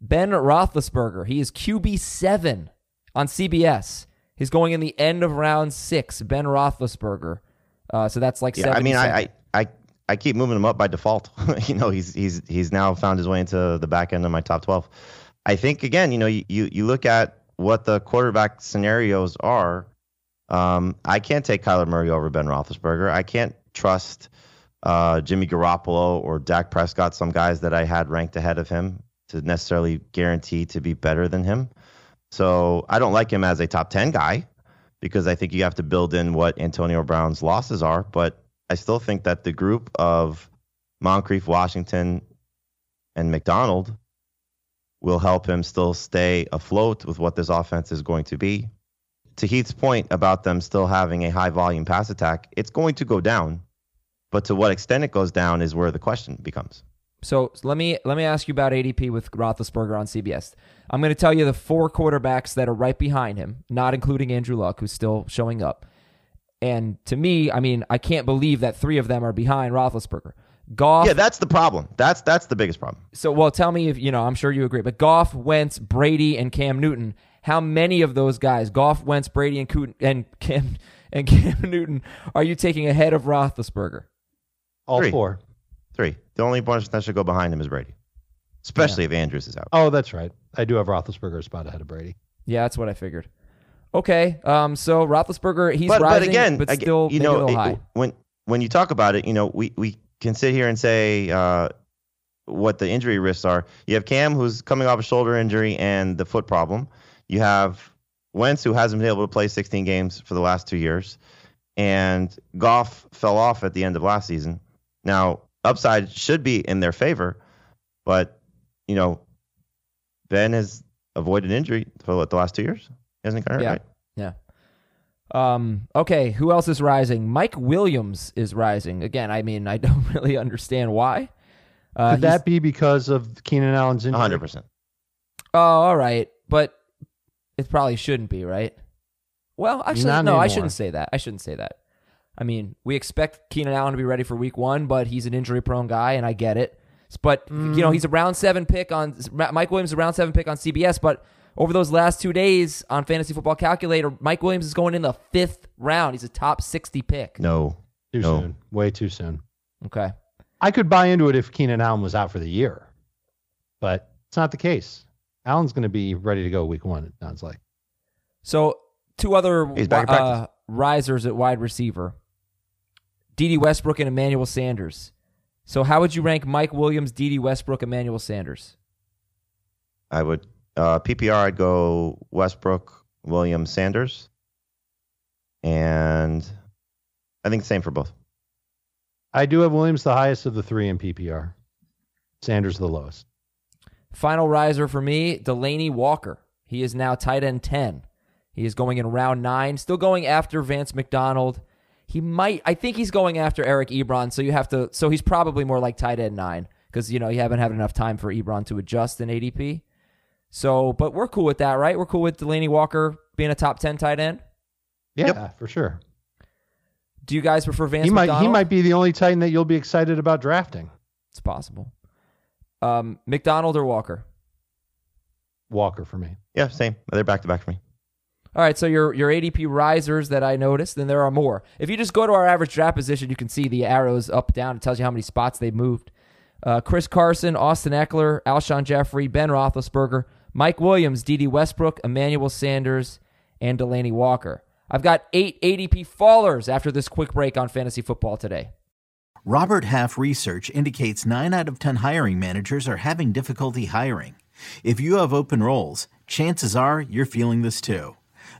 Speaker 3: Ben Roethlisberger. He is QB seven on CBS. He's going in the end of round six. Ben Roethlisberger. Uh, so that's like
Speaker 5: Yeah, I mean, I, I, I, I keep moving him up by default. [LAUGHS] you know, he's he's he's now found his way into the back end of my top twelve. I think again, you know, you you, you look at what the quarterback scenarios are. Um, I can't take Kyler Murray over Ben Roethlisberger. I can't trust uh, Jimmy Garoppolo or Dak Prescott, some guys that I had ranked ahead of him, to necessarily guarantee to be better than him. So I don't like him as a top ten guy because I think you have to build in what Antonio Brown's losses are. But I still think that the group of Moncrief, Washington, and McDonald will help him still stay afloat with what this offense is going to be. To Heath's point about them still having a high volume pass attack, it's going to go down. But to what extent it goes down is where the question becomes.
Speaker 3: So let me let me ask you about ADP with Roethlisberger on CBS. I'm going to tell you the four quarterbacks that are right behind him, not including Andrew Luck, who's still showing up. And to me, I mean, I can't believe that three of them are behind Roethlisberger. Goff.
Speaker 5: Yeah, that's the problem. That's that's the biggest problem.
Speaker 3: so, well, tell me if you know. I'm sure you agree, but Goff, Wentz, Brady, and Cam Newton. How many of those guys, Goff, Wentz, Brady, and Cooten, and Cam [LAUGHS] and Cam Newton, are you taking ahead of Roethlisberger?
Speaker 4: All
Speaker 5: Three.
Speaker 4: four.
Speaker 5: Three. The only person that should go behind him is Brady, especially if Andrews is out.
Speaker 4: Oh, that's right. I do have Roethlisberger a spot ahead of Brady.
Speaker 3: Yeah, that's what I figured. Okay, um, so Roethlisberger, he's
Speaker 5: but,
Speaker 3: rising,
Speaker 5: but again,
Speaker 3: but still
Speaker 5: you
Speaker 3: maybe a
Speaker 5: know,
Speaker 3: little
Speaker 5: it-
Speaker 3: high.
Speaker 5: when when you talk about it, you know, we we can sit here and say uh, what the injury risks are. You have Cam, who's coming off a shoulder injury and the foot problem. You have Wentz, who hasn't been able to play 16 games for the last two years, and Goff fell off at the end of last season. Now, upside should be in their favor, but you know, Ben has avoided injury for what, the last two years. He hasn't got hurt,
Speaker 3: Yeah.
Speaker 5: right?
Speaker 3: Yeah. Um, okay, who else is rising? Mike Williams is rising. Again, I mean, I [LAUGHS] don't really understand why. Uh,
Speaker 4: Could that be because of Keenan Allen's injury?
Speaker 5: 100%.
Speaker 3: Oh, all right, but it probably shouldn't be, right? Well, actually,
Speaker 4: Not
Speaker 3: no, I shouldn't say that. I shouldn't say that. I mean, we expect Keenan Allen to be ready for Week One, but he's an injury-prone guy, and I get it. But you
Speaker 4: Mm.
Speaker 3: know, he's a round seven pick on Mike Williams, a round seven pick on CBS. But over those last two days on Fantasy Football Calculator, Mike Williams is going in the fifth round. He's a top sixty pick.
Speaker 5: No.
Speaker 4: Too
Speaker 5: No.
Speaker 4: soon. Way too soon.
Speaker 3: Okay.
Speaker 4: I could buy into it if Keenan Allen was out for the year, but it's not the case. Allen's going to be ready to go week one. It sounds like.
Speaker 3: So two other
Speaker 5: He's back
Speaker 3: uh,
Speaker 5: practice.
Speaker 3: risers at wide receiver: D.D. Westbrook and Emmanuel Sanders. So how would you rank Mike Williams, D.D. Westbrook, Emmanuel Sanders?
Speaker 5: I would uh, PPR. I'd go Westbrook, Williams, Sanders, and I think the same for both.
Speaker 4: I do have Williams the highest of the three in PPR. Sanders the lowest.
Speaker 3: Final riser for me, Delanie Walker. He is now tight end 10. He is going in round nine, still going after Vance McDonald. He might, I think he's going after Eric Ebron, so you have to, so he's probably more like tight end nine because, you know, you haven't had enough time for Ebron to adjust in ADP. So, but we're cool with that, right? We're cool with Delanie Walker being a top 10 tight end.
Speaker 4: Yeah, for sure.
Speaker 3: Do you guys prefer Vance
Speaker 4: He might
Speaker 3: McDonald?
Speaker 4: he might be the only Titan that you'll be excited about drafting.
Speaker 3: It's possible. Um, McDonald or Walker?
Speaker 4: Walker for me.
Speaker 5: Yeah, same. They're back to back for me.
Speaker 3: All right, so your your ADP risers that I noticed, then there are more. If you just go to our average draft position, you can see the arrows up down. It tells you how many spots they've moved. Uh, Chris Carson, Austin Ekeler, Alshon Jeffery, Ben Roethlisberger, Mike Williams, Dede Westbrook, Emmanuel Sanders, and Delanie Walker. I've got eight ADP fallers after this quick break on fantasy football today.
Speaker 6: Robert Half research indicates 9 out of 10 hiring managers are having difficulty hiring. If you have open roles, chances are you're feeling this too.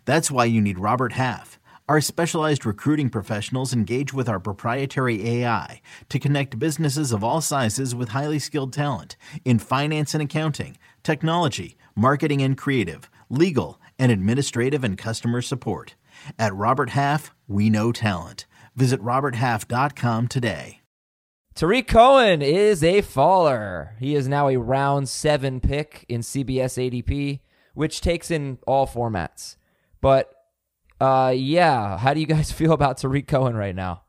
Speaker 6: That's why you need Robert Half. Our specialized recruiting professionals engage with our proprietary AI to connect businesses of all sizes with highly skilled talent in finance and accounting, technology, marketing and creative, legal, and administrative and customer support. At Robert Half, we know talent. Visit RobertHalf.com today.
Speaker 3: Tarik Cohen is a faller. He is now a round seven pick in CBS ADP, which takes in all formats. But uh, yeah, how do you guys [LAUGHS] feel about Tarik Cohen right now?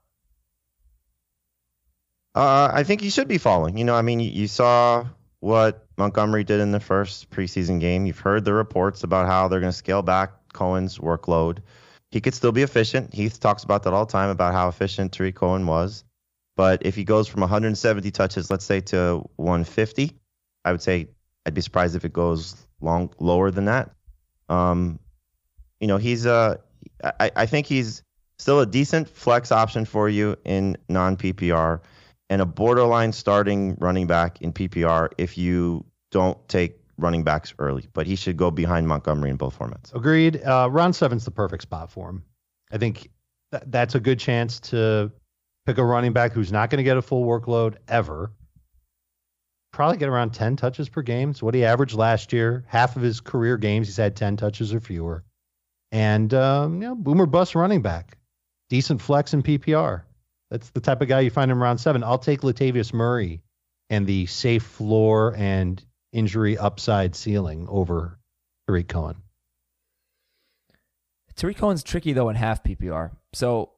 Speaker 5: Uh, I think he should be falling. You know, I mean, you, you saw what Montgomery did in the first preseason game. You've heard the reports about how they're going to scale back Cohen's workload. He could still be efficient. Heath talks about that all the time about how efficient Tarik Cohen was. But if he goes from 170 touches, let's say, to 150, I would say I'd be surprised if it goes long lower than that. Um, you know, he's uh, I, I think he's still a decent flex option for you in non PPR and a borderline starting running back in PPR if you don't take running backs early. But he should go behind Montgomery in both formats.
Speaker 4: Agreed. Uh, round seven's the perfect spot for him. I think th- that's a good chance to pick a running back who's not going to get a full workload ever. Probably get around 10 touches per game. It's what he averaged last year. Half of his career games, he's had 10 touches or fewer. And, um, you know, boomer bust running back. Decent flex in PPR. That's the type of guy you find in round seven. I'll take Latavius Murray and the safe floor and injury upside ceiling over Tarik Cohen.
Speaker 3: Tarik Cohen's tricky though in half PPR. So,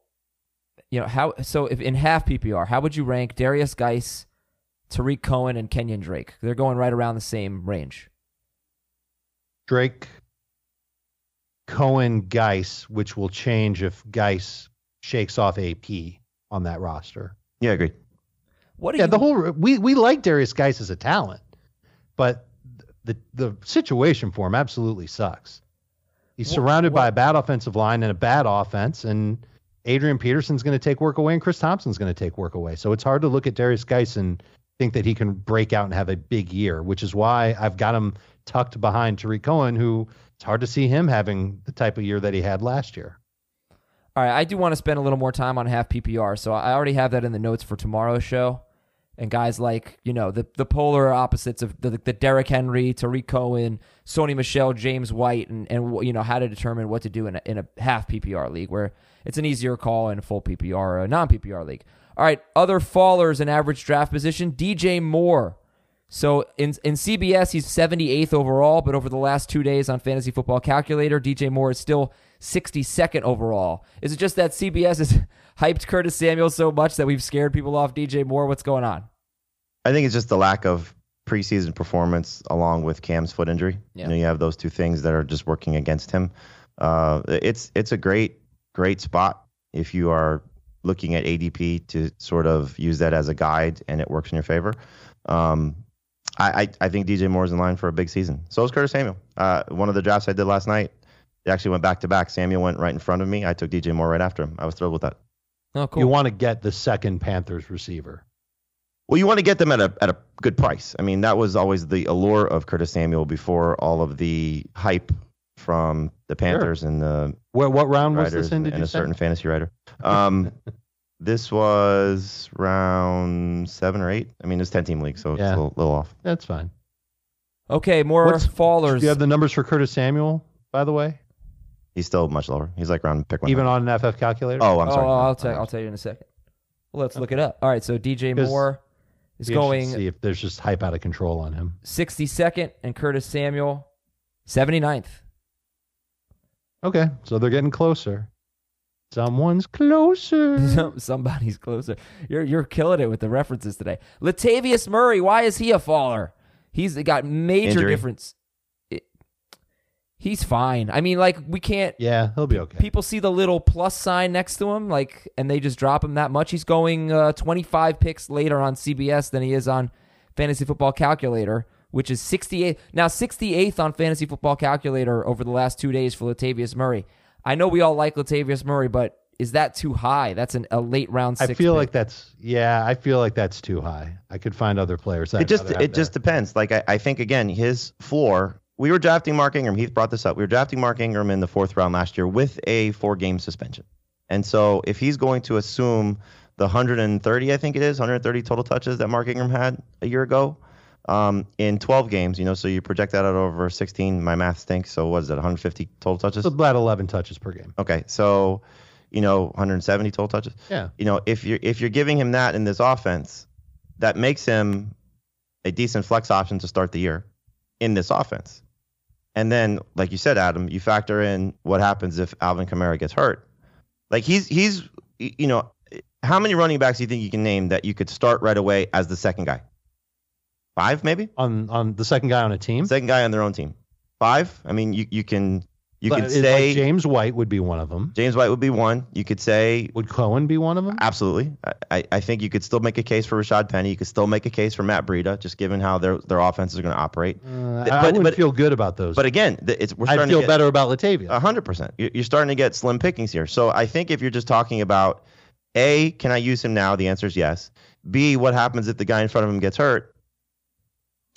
Speaker 3: you know how? So if in half PPR, how would you rank Derrius Guice, Tarik Cohen, and Kenyon Drake? They're going right around the same range.
Speaker 4: Drake, Cohen, Guice, which will change if Guice shakes off AP on that roster.
Speaker 5: Yeah, agreed.
Speaker 3: What
Speaker 4: Yeah,
Speaker 3: you?
Speaker 4: the whole we we like Derrius Guice as a talent, but the the situation for him absolutely sucks. He's
Speaker 3: Wh-
Speaker 4: surrounded by a bad offensive line and a bad offense, and Adrian Peterson's going to take work away, and Chris Thompson's going to take work away. So it's hard to look at Derrius Guice and think that he can break out and have a big year, which is why I've got him tucked behind Tarik Cohen, who it's hard to see him having the type of year that he had last year.
Speaker 3: All right, I do want to spend a little more time on half PPR, so I already have that in the notes for tomorrow's show. And guys like you know the the polar opposites of the the Derrick Henry, Tarik Cohen, Sony Michel, James White, and and you know how to determine what to do in a, in a half PPR league where it's an easier call in a full PPR or a non PPR league. All right, other fallers in average draft position, DJ Moore. So in in CBS, he's 78th overall, but over the last two days on Fantasy Football Calculator, DJ Moore is still 62nd overall. Is it just that CBS has [LAUGHS] hyped Curtis Samuel so much that we've scared people off DJ Moore? What's going on?
Speaker 5: I think it's just the lack of preseason performance along with Cam's foot injury.
Speaker 3: Yeah.
Speaker 5: You know, you have those two things that are just working against him. Uh, it's it's a great great spot if you are looking at ADP to sort of use that as a guide and it works in your favor. Um, I, I, I think DJ Moore's in line for a big season. So is Curtis Samuel. Uh, one of the drafts I did last night, they actually went back to back. Samuel went right in front of me. I took DJ Moore right after him. I was thrilled with that.
Speaker 3: Oh, cool.
Speaker 4: You want to get the second Panthers receiver.
Speaker 5: Well, you want to get them at a at a good price. I mean, that was always the allure of Curtis Samuel before all of the hype from the Panthers and the
Speaker 4: Where what round was
Speaker 5: writers
Speaker 4: this in?
Speaker 5: and,
Speaker 4: Did
Speaker 5: and
Speaker 4: you
Speaker 5: a
Speaker 4: say?
Speaker 5: certain fantasy writer. Um, [LAUGHS] this was round seven or eight. I mean, it's ten team league, so it's
Speaker 4: Yeah.
Speaker 5: a little, little off.
Speaker 4: That's fine.
Speaker 3: okay, more
Speaker 4: What's-
Speaker 3: fallers.
Speaker 4: Do you have the numbers for Curtis Samuel, by the way?
Speaker 5: He's still much lower. He's like around pick one.
Speaker 4: Even on an FF calculator?
Speaker 5: Oh, I'm
Speaker 3: oh,
Speaker 5: sorry.
Speaker 3: I'll tell I'll tell you in a second. Well, let's look it up. All right, so DJ Moore is going
Speaker 4: see if there's just hype out of control on him.
Speaker 3: 62nd, and Curtis Samuel 79th.
Speaker 4: Okay, so they're getting closer. Someone's closer. [LAUGHS]
Speaker 3: Somebody's closer. You're you're killing it with the references today. Latavius Murray, why is he a faller? He's got major
Speaker 5: Injury.
Speaker 3: difference. It- he's fine. I mean, like we can't.
Speaker 4: yeah, he'll be okay.
Speaker 3: People see the little plus sign next to him, like, and they just drop him that much. He's going uh, 25 picks later on CBS than he is on Fantasy Football Calculator, which is 68. Now 68th on Fantasy Football Calculator over the last two days for Latavius Murray. I know we all like Latavius Murray, but is that too high? That's an, a late round.
Speaker 4: I feel
Speaker 3: pick.
Speaker 4: like that's yeah. I feel like that's too high. I could find other players. I'd
Speaker 5: it just
Speaker 4: have
Speaker 5: it just
Speaker 4: there.
Speaker 5: depends. Like I, I think again, his floor. We were drafting Mark Ingram. Heath brought this up. We were drafting Mark Ingram in the fourth round last year with a four game suspension. And so if he's going to assume the 130, I think it is 130 total touches that Mark Ingram had a year ago, um, in 12 games, you know, so you project that out over 16. My math stinks. So what is it? 150 total touches.
Speaker 4: It's about 11 touches per game.
Speaker 5: Okay, so you know 170 total touches.
Speaker 4: Yeah.
Speaker 5: You know if you're if you're giving him that in this offense, that makes him a decent flex option to start the year in this offense. And then, like you said, Adam, you factor in what happens if Alvin Kamara gets hurt. Like he's he's you know how many running backs do you think you can name that you could start right away as the second guy? Five, maybe.
Speaker 4: On on the second guy on a team.
Speaker 5: Second guy on their own team. Five. I mean, you you can you
Speaker 4: But
Speaker 5: can
Speaker 4: it's like
Speaker 5: say
Speaker 4: James White would be one of them.
Speaker 5: James White would be one. You could say
Speaker 4: Would Cohen be one of them?
Speaker 5: absolutely. I- I, I think you could still make a case for Rashad Penny. You could still make a case for Matt Breida, just given how their their offenses are going to operate.
Speaker 4: Uh,
Speaker 5: Th-
Speaker 4: I wouldn't
Speaker 5: but-
Speaker 4: feel good about those.
Speaker 5: But again, it's we're starting.
Speaker 4: I'd feel
Speaker 5: to get
Speaker 4: better about Latavius.
Speaker 5: hundred percent. You're starting to get slim pickings here. So I think if you're just talking about a, can I use him now? The answer is yes. B, what happens if the guy in front of him gets hurt?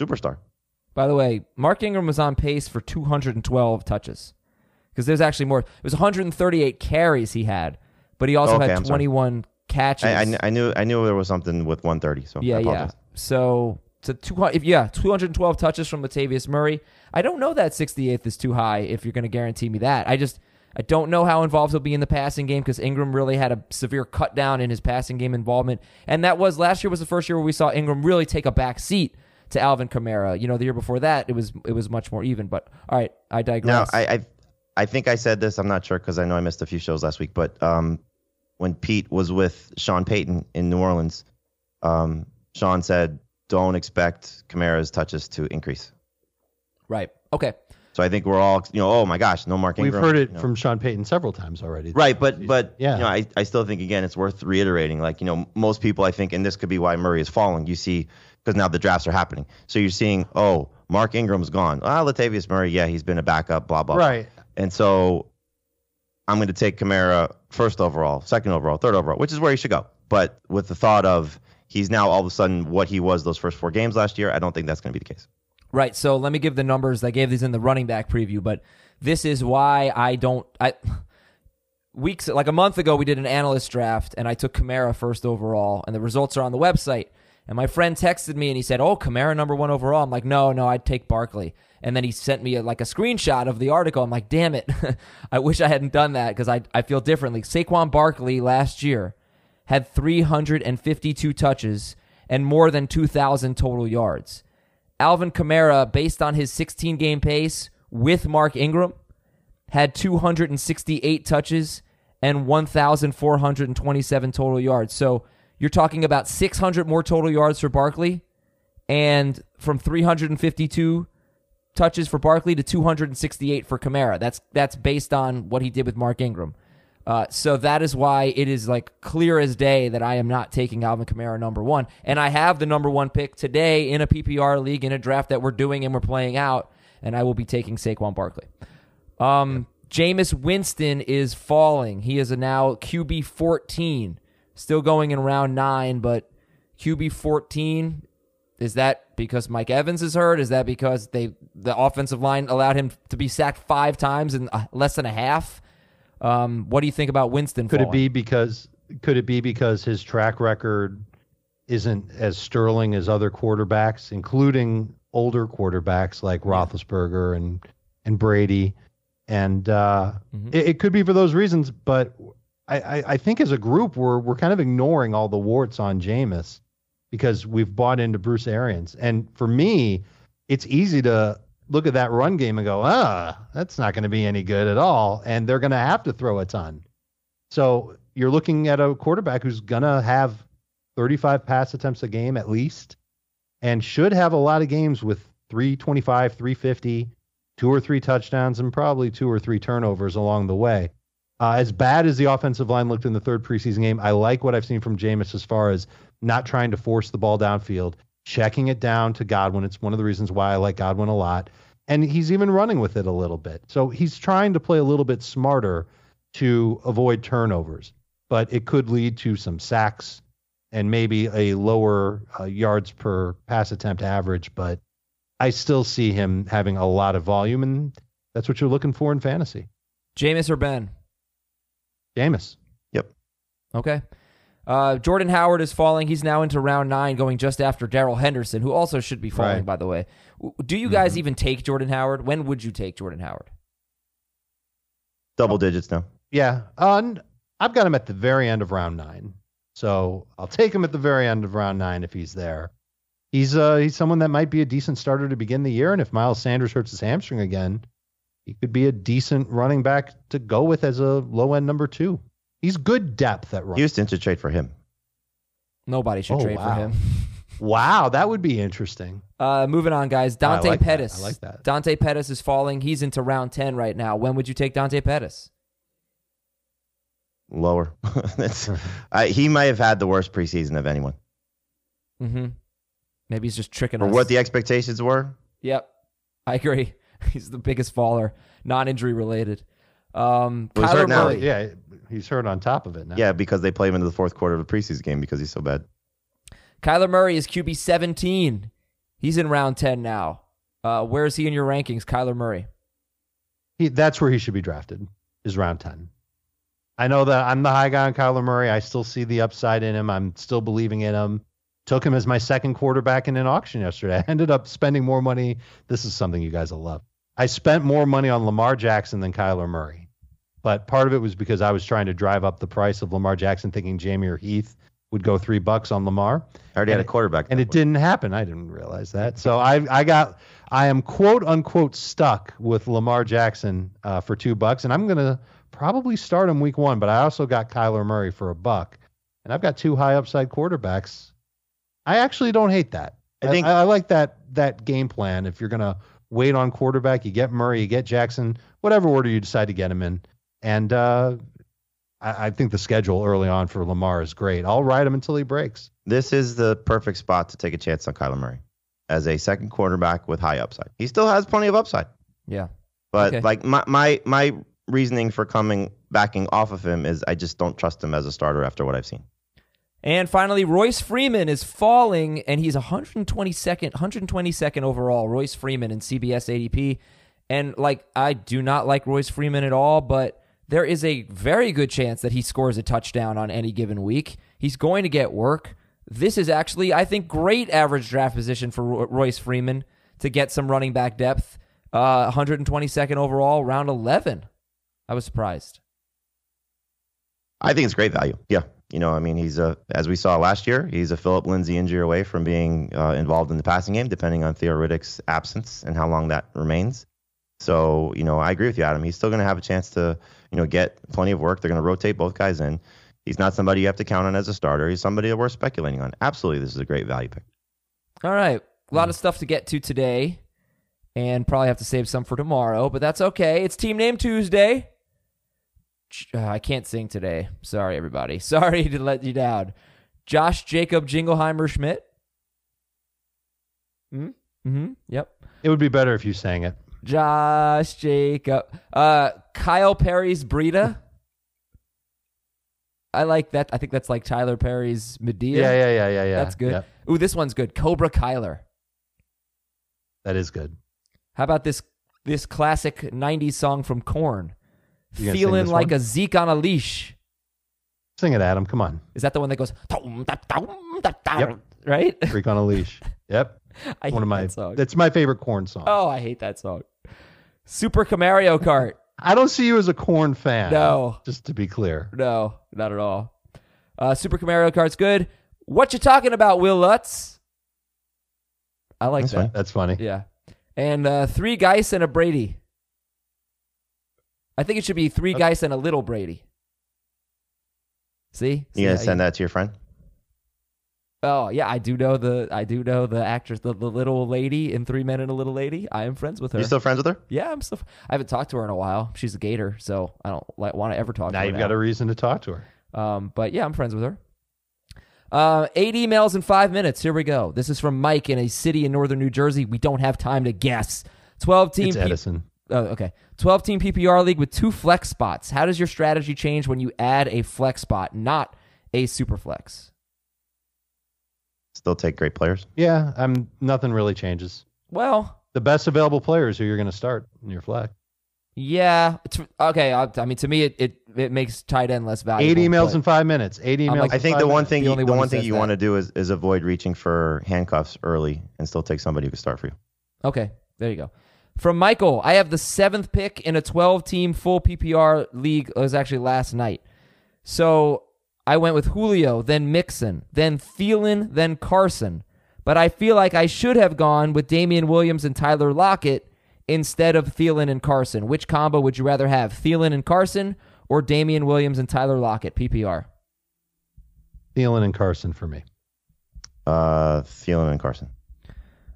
Speaker 5: Superstar.
Speaker 3: By the way, Mark Ingram was on pace for 212 touches because there's actually more. It was 138 carries he had, but he also
Speaker 5: Okay,
Speaker 3: had
Speaker 5: I'm sorry.
Speaker 3: 21 catches.
Speaker 5: I, I, I knew I knew there was something with 130. So I
Speaker 3: yeah, yeah. So to 200, if yeah, 212 touches from Latavius Murray. I don't know that 68th is too high. If you're going to guarantee me that, I just I don't know how involved he'll be in the passing game because Ingram really had a severe cut down in his passing game involvement, and that was last year was the first year where we saw Ingram really take a back seat to Alvin Kamara. You know, the year before that it was it was much more even. But all right, I
Speaker 5: Now,
Speaker 3: digress.
Speaker 5: I, I I think I said this. I'm not sure because I know I missed a few shows last week. But um, when Pete was with Sean Payton in New Orleans, um, Sean said, "Don't expect Kamara's touches to increase."
Speaker 3: right. Okay.
Speaker 5: So I think we're all, you know, oh my gosh, no Mark Ingram.
Speaker 4: We've heard it
Speaker 5: you know.
Speaker 4: from Sean Payton several times already.
Speaker 5: Right, but but
Speaker 4: Yeah.
Speaker 5: you know, I, I still think again it's worth reiterating. Like you know, most people I think, and this could be why Murray is falling. You see, because now the drafts are happening, so you're seeing, oh, Mark Ingram's gone. Ah, Latavius Murray, yeah, he's been a backup, blah blah. blah.
Speaker 4: Right.
Speaker 5: And so I'm going to take Kamara first overall, second overall, third overall, which is where he should go. But with the thought of he's now all of a sudden what he was those first four games last year, I don't think that's going to be the case.
Speaker 3: Right. So let me give the numbers. I gave these in the running back preview, but this is why I don't. I [SIGHS] weeks like a month ago we did an analyst draft and I took Kamara first overall, and the results are on the website. And my friend texted me and he said, "Oh, Kamara number one overall." I'm like, "No, no, I'd take Barkley." And then he sent me a, like a screenshot of the article. I'm like, "Damn it, [LAUGHS] I wish I hadn't done that because I I feel differently." Saquon Barkley last year had 352 touches and more than 2,000 total yards. Alvin Kamara, based on his 16 game pace with Mark Ingram, had 268 touches and 1,427 total yards. So you're talking about 600 more total yards for Barkley and from 352 touches for Barkley to 268 for Kamara. That's that's based on what he did with Mark Ingram. Uh, so that is why it is like clear as day that I am not taking Alvin Kamara number one. And I have the number one pick today in a PPR league in a draft that we're doing and we're playing out. And I will be taking Saquon Barkley. Um, Jameis Winston is falling. He is a now QB 14, still going in round nine, but QB 14. Is that because Mike Evans is hurt? Is that because they the offensive line allowed him to be sacked five times in uh, less than a half? Um, what do you think about Winston?
Speaker 4: Could
Speaker 3: falling?
Speaker 4: it be because could it be because his track record isn't as sterling as other quarterbacks, including older quarterbacks like Roethlisberger and and Brady, and uh,
Speaker 3: Mm-hmm.
Speaker 4: it, it could be for those reasons. But I, I, I think as a group we're we're kind of ignoring all the warts on Jameis because we've bought into Bruce Arians, and for me, it's easy to look at that run game and go, ah, that's not going to be any good at all, and they're going to have to throw a ton. So you're looking at a quarterback who's going to have 35 pass attempts a game at least and should have a lot of games with 325, 350, two or three touchdowns, and probably two or three turnovers along the way. Uh, as bad as the offensive line looked in the third preseason game, I like what I've seen from Jameis as far as not trying to force the ball downfield, checking it down to Godwin. It's one of the reasons why I like Godwin a lot. And he's even running with it a little bit. So he's trying to play a little bit smarter to avoid turnovers, but it could lead to some sacks and maybe a lower uh, yards per pass attempt average. But I still see him having a lot of volume, and that's what you're looking for in fantasy.
Speaker 3: Jameis or Ben?
Speaker 4: Jameis.
Speaker 5: Yep.
Speaker 3: Okay. Uh, Jordan Howard is falling. He's now into round nine, going just after Darrell Henderson, who also should be falling,
Speaker 4: Right.
Speaker 3: by the way. Do you guys even take Jordan Howard? When would you take Jordan Howard?
Speaker 5: Double digits now.
Speaker 4: Yeah. Uh, n- I've got him at the very end of round nine. So I'll take him at the very end of round nine if he's there. He's uh he's someone that might be a decent starter to begin the year, and if Miles Sanders hurts his hamstring again, he could be a decent running back to go with as a low end number two. He's good depth at running.
Speaker 5: Houston should trade for him.
Speaker 3: Nobody should
Speaker 4: Oh,
Speaker 3: trade for him.
Speaker 4: Wow, that would be interesting.
Speaker 3: Uh, moving on, guys. Dante
Speaker 4: like that.
Speaker 3: Pettis.
Speaker 4: I like that.
Speaker 3: Dante Pettis is falling. He's into round 10 right now. When would you take Dante Pettis?
Speaker 5: Lower. [LAUGHS] That's, I, he might have had the worst preseason of anyone.
Speaker 3: Mm-hmm. Maybe he's just tricking
Speaker 5: For
Speaker 3: us.
Speaker 5: what the expectations were,
Speaker 3: Yep. I agree. [LAUGHS] He's the biggest faller, non injury related. Um,
Speaker 5: Well,
Speaker 3: Kyler
Speaker 5: hurt now.
Speaker 3: Murray.
Speaker 4: Yeah, he's hurt on top of it now.
Speaker 5: yeah, because they play him into the fourth quarter of the preseason game because he's so bad.
Speaker 3: Kyler Murray is QB 17. He's in round 10 now. Uh, where is he in your rankings, Kyler Murray?
Speaker 4: He, that's where he should be drafted. Is round ten. I know that I'm the high guy on Kyler Murray. I still see the upside in him. I'm still believing in him. Took him as my second quarterback in an auction yesterday. [LAUGHS] I ended up spending more money. This is something you guys will love. I spent more money on Lamar Jackson than Kyler Murray. But part of it was because I was trying to drive up the price of Lamar Jackson, thinking Jamie or Heath would go three bucks on Lamar
Speaker 5: I already had a quarterback.
Speaker 4: and it didn't happen. I didn't realize that. So I I got I am quote unquote stuck with Lamar Jackson uh, for two bucks, and I'm gonna probably start him week one. But I also got Kyler Murray for a buck, and I've got two high upside quarterbacks. I actually don't hate that.
Speaker 5: I think-
Speaker 4: I, I like that that game plan. If you're gonna wait on quarterback, you get Murray, you get Jackson, whatever order you decide to get him in, and uh, I, I think the schedule early on for Lamar is great. I'll ride him until he breaks.
Speaker 5: This is the perfect spot to take a chance on Kyler Murray as a second quarterback with high upside. He still has plenty of upside,
Speaker 3: Yeah.
Speaker 5: but
Speaker 3: Okay.
Speaker 5: like my, my my reasoning for coming backing off of him is I just don't trust him as a starter after what I've seen.
Speaker 3: And finally, Royce Freeman is falling, and he's 122nd, 122nd overall. Royce Freeman in CBS ADP, and like I do not like Royce Freeman at all, but there is a very good chance that he scores a touchdown on any given week. He's going to get work. This is actually, I think, great average draft position for Royce Freeman to get some running back depth. Uh, 122nd overall, round 11. I was surprised.
Speaker 5: I think it's great value. Yeah. You know, I mean, he's a, as we saw last year, he's a Philip Lindsay injury away from being uh, involved in the passing game, depending on Theo Riddick's absence and how long that remains. So, you know, I agree with you, Adam. He's still going to have a chance to, you know, get plenty of work. They're going to rotate both guys in. He's not somebody you have to count on as a starter. He's somebody that we're speculating on. Absolutely, this is a great value pick.
Speaker 3: All right. A lot of stuff to get to today and probably have to save some for tomorrow, but that's okay. It's Team Name Tuesday. Uh, I can't sing today. Sorry, everybody. [LAUGHS] Sorry to let you down. Josh Jacob Jingleheimer Schmidt. Hmm. Hmm. Yep.
Speaker 4: It would be better if you sang it.
Speaker 3: Josh Jacob. Uh, Kyle Perry's Brita. I like that. I think that's like Tyler Perry's Madea.
Speaker 4: Yeah, yeah, yeah, yeah, yeah.
Speaker 3: That's good.
Speaker 4: Yeah,
Speaker 3: Ooh, this one's good. Cobra Kyler.
Speaker 4: that is good.
Speaker 3: How about this this classic '90s song from Korn?
Speaker 4: You gonna sing
Speaker 3: Feeling like
Speaker 4: one?
Speaker 3: a Zeke on a leash.
Speaker 4: Sing it, Adam. Come on.
Speaker 3: Is that the one that goes? "Dum, da, dum, da, da,"
Speaker 4: Yep.
Speaker 3: Right.
Speaker 4: Freak on a leash. [LAUGHS] Yep.
Speaker 3: I
Speaker 4: One of
Speaker 3: hate
Speaker 4: my.
Speaker 3: that song.
Speaker 4: That's my favorite Korn song.
Speaker 3: Oh, I hate that song. Super Mario Kart. [LAUGHS]
Speaker 4: I don't see you as a Korn fan.
Speaker 3: No,
Speaker 4: Just to be clear.
Speaker 3: no, not at all. Uh, Super Mario Kart's good. What you talking about, Will Lutz? I like
Speaker 5: That's
Speaker 3: that.
Speaker 5: fine.
Speaker 4: That's funny.
Speaker 3: Yeah. And uh, three Guice and a Brady. I think it should be three Guice and a little Brady. See? See
Speaker 5: You gonna
Speaker 3: how
Speaker 5: send that to your friend?
Speaker 3: Oh yeah, I do know the I do know the actress, the, the little lady in Three Men and a Little Lady. I am friends with her.
Speaker 5: You still friends with her?
Speaker 3: yeah, I'm still. I haven't talked to her in a while. She's a gator, so I don't like, want to ever talk
Speaker 4: Now
Speaker 3: to her.
Speaker 4: you've got a reason to talk to her.
Speaker 3: Um, but yeah, I'm friends with her. Uh, eight emails in five minutes. Here we go. This is from Mike in a city in northern New Jersey. We don't have time to guess. Twelve team.
Speaker 4: It's
Speaker 3: P-
Speaker 4: Edison.
Speaker 3: Oh, okay. 12 team PPR league with two flex spots. How does your strategy change when you add a flex spot, not a super flex?
Speaker 5: Still take great players.
Speaker 4: Yeah, I'm. Nothing really changes.
Speaker 3: Well,
Speaker 4: The best available players who you're going to start in your flex.
Speaker 3: yeah. It's, okay. I, I mean, to me, it, it, it makes tight end less valuable.
Speaker 4: Eight emails in five minutes. Eight emails.
Speaker 3: like-
Speaker 5: I
Speaker 4: in
Speaker 5: think
Speaker 4: five
Speaker 5: the one
Speaker 4: minutes.
Speaker 5: thing
Speaker 3: The
Speaker 5: you, the
Speaker 3: one
Speaker 5: one thing you
Speaker 3: that.
Speaker 5: want to do is, is avoid reaching for handcuffs early and still take somebody who can start for you.
Speaker 3: Okay, there you go. From Michael, I have the seventh pick in a 12 team full PPR league. It was actually last night. So I went with Julio, then Mixon, then Thielen, then Carson. But I feel like I should have gone with Damien Williams and Tyler Lockett instead of Thielen and Carson. Which combo would you rather have, Thielen and Carson or Damien Williams and Tyler Lockett, PPR?
Speaker 4: Thielen and Carson for me.
Speaker 5: Uh, Thielen and Carson.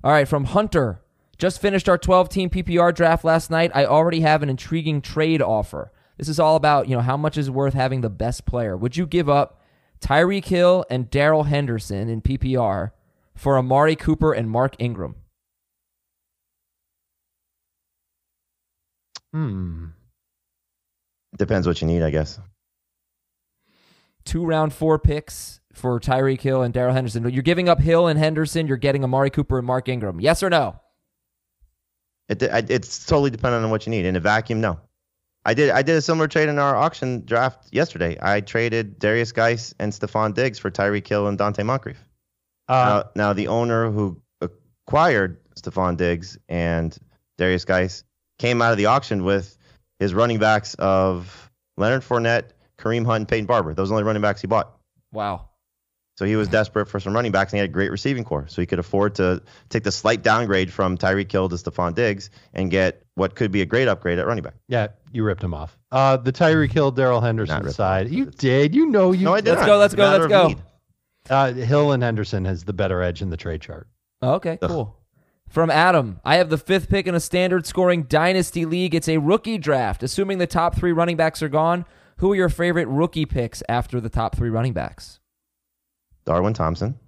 Speaker 3: All right, from Hunter. Just finished our 12 team PPR draft last night. I already have an intriguing trade offer. This is all about, you know, how much is worth having the best player. Would you give up Tyreek Hill and Darrell Henderson in PPR for Amari Cooper and Mark Ingram?
Speaker 4: Hmm.
Speaker 5: Depends what you need, I guess.
Speaker 3: Two round four picks for Tyreek Hill and Darrell Henderson. You're giving up Hill and Henderson. You're getting Amari Cooper and Mark Ingram. Yes or no?
Speaker 5: It, it it's totally dependent on what you need. In a vacuum, no. I did I did a similar trade in our auction draft yesterday. I traded Derrius Guice and Stefon Diggs for Tyree Hill and Donte Moncrief.
Speaker 4: Uh,
Speaker 5: now, now the owner who acquired Stefon Diggs and Derrius Guice came out of the auction with his running backs of Leonard Fournette, Kareem Hunt, and Peyton Barber. Those are the only running backs he bought.
Speaker 3: Wow.
Speaker 5: So he was desperate for some running backs, and he had a great receiving core. So he could afford to take the slight downgrade from Tyreek Hill to Stefon Diggs and get what could be a great upgrade at running back.
Speaker 4: yeah, you ripped him off. Uh, the Tyreek Hill,
Speaker 5: Darrell
Speaker 4: Henderson side.
Speaker 5: off.
Speaker 4: You did. You know you.
Speaker 5: No, I did
Speaker 3: Let's
Speaker 5: not.
Speaker 3: go, let's go, let's go.
Speaker 4: Uh, Hill and Henderson has the better edge in the trade chart.
Speaker 3: Okay,
Speaker 5: Ugh.
Speaker 3: cool. From Adam, I have the fifth pick in a standard scoring dynasty league. It's a rookie draft. Assuming the top three running backs are gone, who are your favorite rookie picks after the top three running backs?
Speaker 5: Darwin Thompson.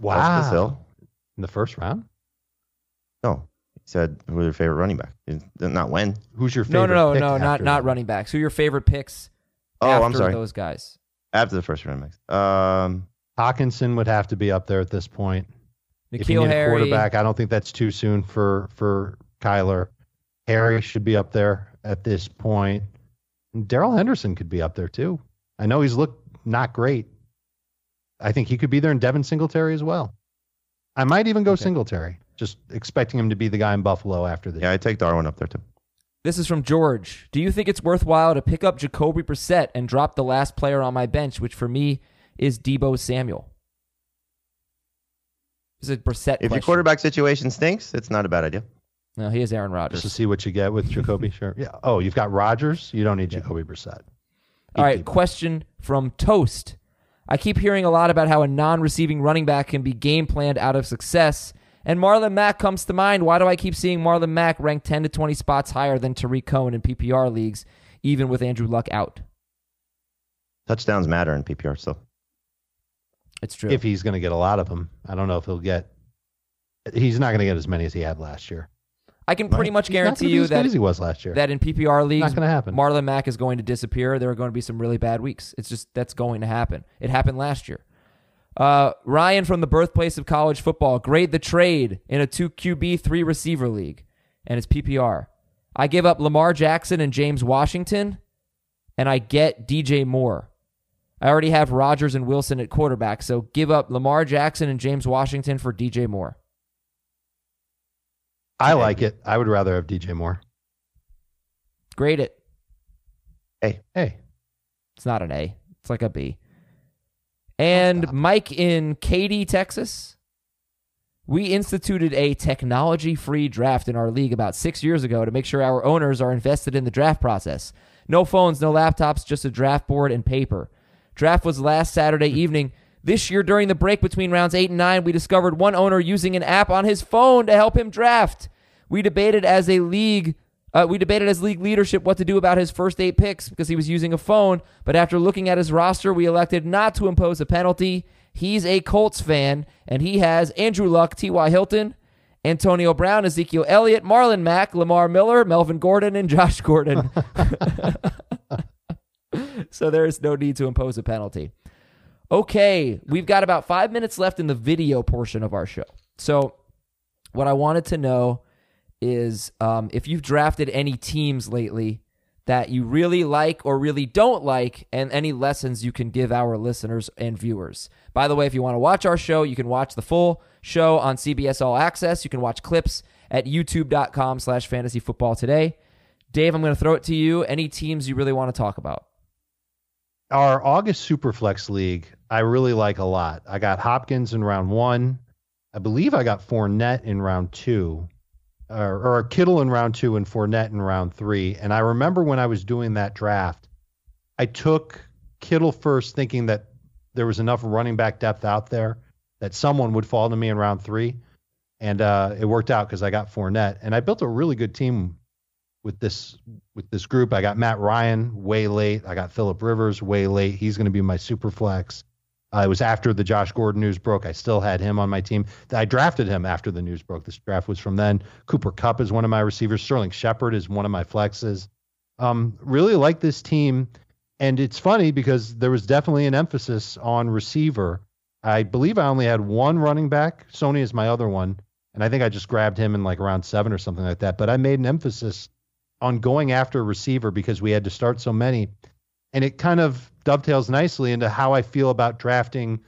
Speaker 4: Wow.
Speaker 5: Justice Hill.
Speaker 4: In the first round.
Speaker 5: No, he said who was your favorite running back? Not when.
Speaker 4: Who's your
Speaker 3: No,
Speaker 4: favorite?
Speaker 3: no, no,
Speaker 4: pick
Speaker 3: no, not not running backs. Who are your favorite picks
Speaker 5: Oh,
Speaker 3: after
Speaker 5: I'm sorry.
Speaker 3: those guys?
Speaker 5: After the first running backs. Um,
Speaker 4: Hockenson would have to be up there at this point. if you
Speaker 3: N'Keal
Speaker 4: need a
Speaker 3: Harry.
Speaker 4: quarterback, I don't think that's too soon for for Kyler. Harry should be up there at this point. Darrell Henderson could be up there too. I know he's looked not great. I think he could be there in Devin Singletary as well. I might even go
Speaker 3: Okay.
Speaker 4: Singletary, just expecting him to be the guy in Buffalo after this.
Speaker 5: yeah, I take Darwin up there too.
Speaker 3: This is from George. Do you think it's worthwhile to pick up Jacoby Brissett and drop the last player on my bench, which for me is Deebo Samuel? Is a Brissett
Speaker 5: If your quarterback situation stinks, it's not a bad idea.
Speaker 3: No, he is Aaron Rodgers.
Speaker 4: Just to see what you get with Jacoby. sure. Yeah. Oh, you've got Rodgers. You don't need Jacoby Brissett.
Speaker 3: All right,
Speaker 4: Deebo.
Speaker 3: question from Toast. I keep hearing a lot about how a non receiving running back can be game planned out of success, and Marlon Mack comes to mind. Why do I keep seeing Marlon Mack ranked 10 to 20 spots higher than Tarik Cohen in PPR leagues, even with Andrew Luck out.
Speaker 5: Touchdowns matter in PPR still.
Speaker 3: It's true.
Speaker 4: If he's going to get a lot of them, I don't know if he'll get. He's not going to get as many as he had last year.
Speaker 3: I can pretty much guarantee you that
Speaker 4: he was last year.
Speaker 3: that in PPR leagues,
Speaker 4: gonna happen.
Speaker 3: Marlon Mack is going to disappear. There are going to be some really bad weeks. It's just that's going to happen. It happened last year. Uh, Ryan from the birthplace of college football, grade the trade in a two QB three receiver league, and it's PPR. I give up Lamar Jackson and James Washington, and I get DJ Moore. I already have Rodgers and Wilson at quarterback, so give up Lamar Jackson and James Washington for DJ Moore.
Speaker 4: I like it. I would rather have DJ Moore.
Speaker 3: Grade it.
Speaker 5: Hey,
Speaker 4: Hey,
Speaker 3: It's not an A. It's like a B. Oh, and Mike in Katy, Texas. We instituted a technology free draft in our league about six years ago to make sure our owners are invested in the draft process. No phones, no laptops, just a draft board and paper. Draft was last Saturday evening. This year, during the break between rounds eight and nine, we discovered one owner using an app on his phone to help him draft. We debated as a league uh, we debated as league leadership what to do about his first eight picks because he was using a phone, but after looking at his roster, we elected not to impose a penalty. He's a Colts fan, and he has Andrew Luck, T.Y. Hilton, Antonio Brown, Ezekiel Elliott, Marlon Mack, Lamar Miller, Melvin Gordon, and Josh Gordon. [LAUGHS] [LAUGHS] so there is no need to impose a penalty. Okay, we've got about five minutes left in the video portion of our show. So, what I wanted to know is um, if you've drafted any teams lately that you really like or really don't like, and any lessons you can give our listeners and viewers. By the way, if you want to watch our show, you can watch the full show on CBS All Access. You can watch clips at youtube.com slash fantasy football today. Dave, I'm going to throw it to you. Any teams you really want to talk about?
Speaker 4: our August Superflex League, I really like a lot. I got Hopkins in round one. I believe I got Fournette in round two, or, or Kittle in round two and Fournette in round three. And I remember when I was doing that draft, I took Kittle first, thinking that there was enough running back depth out there that someone would fall to me in round three. And uh, it worked out because I got Fournette, and I built a really good team with this with this group. I got Matt Ryan way late. I got Philip Rivers way late. He's going to be my super flex. Uh, it was after the Josh Gordon news broke. I still had him on my team. I drafted him after the news broke. This draft was from then. Cooper Kupp is one of my receivers. Sterling Shepard is one of my flexes. Um, really like this team. And it's funny because there was definitely an emphasis on receiver. I believe I only had one running back. Sony is my other one. And I think I just grabbed him in like around seven or something like that. But I made an emphasis on going after a receiver because we had to start so many. And it kind of dovetails nicely into how I feel about drafting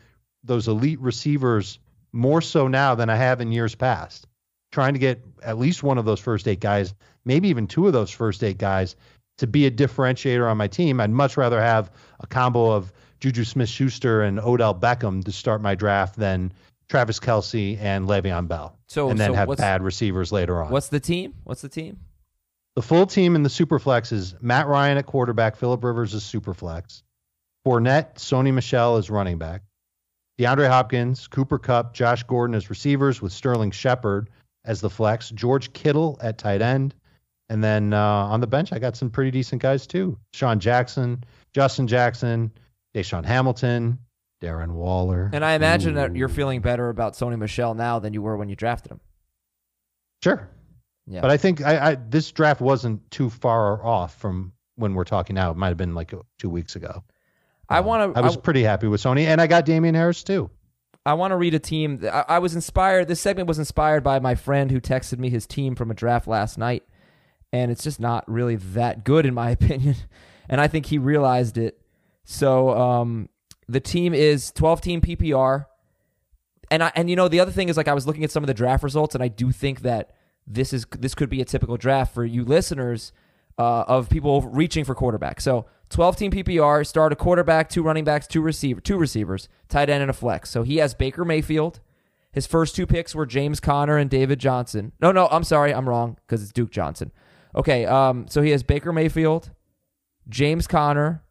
Speaker 4: those elite receivers more so now than I have in years past. Trying to get at least one of those first eight guys, maybe even two of those first eight guys to be a differentiator on my team. I'd much rather have a combo of Juju Smith Schuster and Odell Beckham to start my draft than Travis Kelce and Le'Veon Bell.
Speaker 3: So-
Speaker 4: and then
Speaker 3: so
Speaker 4: have bad receivers later on.
Speaker 3: What's the team? What's the team?
Speaker 4: The full team in the Superflex is Matt Ryan at quarterback, Philip Rivers is Superflex, Fournette, Sony Michel is running back, DeAndre Hopkins, Cooper Kupp, Josh Gordon as receivers with Sterling Shepard as the flex, George Kittle at tight end, and then uh, on the bench I got some pretty decent guys too: Sean Jackson, Justin Jackson, DaeSean Hamilton, Darren Waller.
Speaker 3: And I imagine that you're feeling better about Sony Michel now than you were when you drafted him.
Speaker 4: Sure.
Speaker 3: Yeah.
Speaker 4: But I think I, I this draft wasn't too far off from when we're talking now. It might have been like two weeks ago.
Speaker 3: I want to.
Speaker 4: I was pretty happy with Sony, and I got Damien Harris too.
Speaker 3: I want to read a team. I, I was inspired. This segment was inspired by my friend who texted me his team from a draft last night, and it's just not really that good in my [LAUGHS] opinion. And I think he realized it. So um, the team is 12 team PPR, and I and you know the other thing is like I was looking at some of the draft results, and I do think that this is this could be a typical draft for you listeners uh, of people reaching for quarterback. So 12 team PPR, start a quarterback, two running backs, two receiver, two receivers, tight end and a flex. So he has Baker Mayfield. His first two picks were James Conner and David Johnson. No, no, I'm sorry, I'm wrong because it's Duke Johnson. Okay, um, so he has Baker Mayfield, James Conner,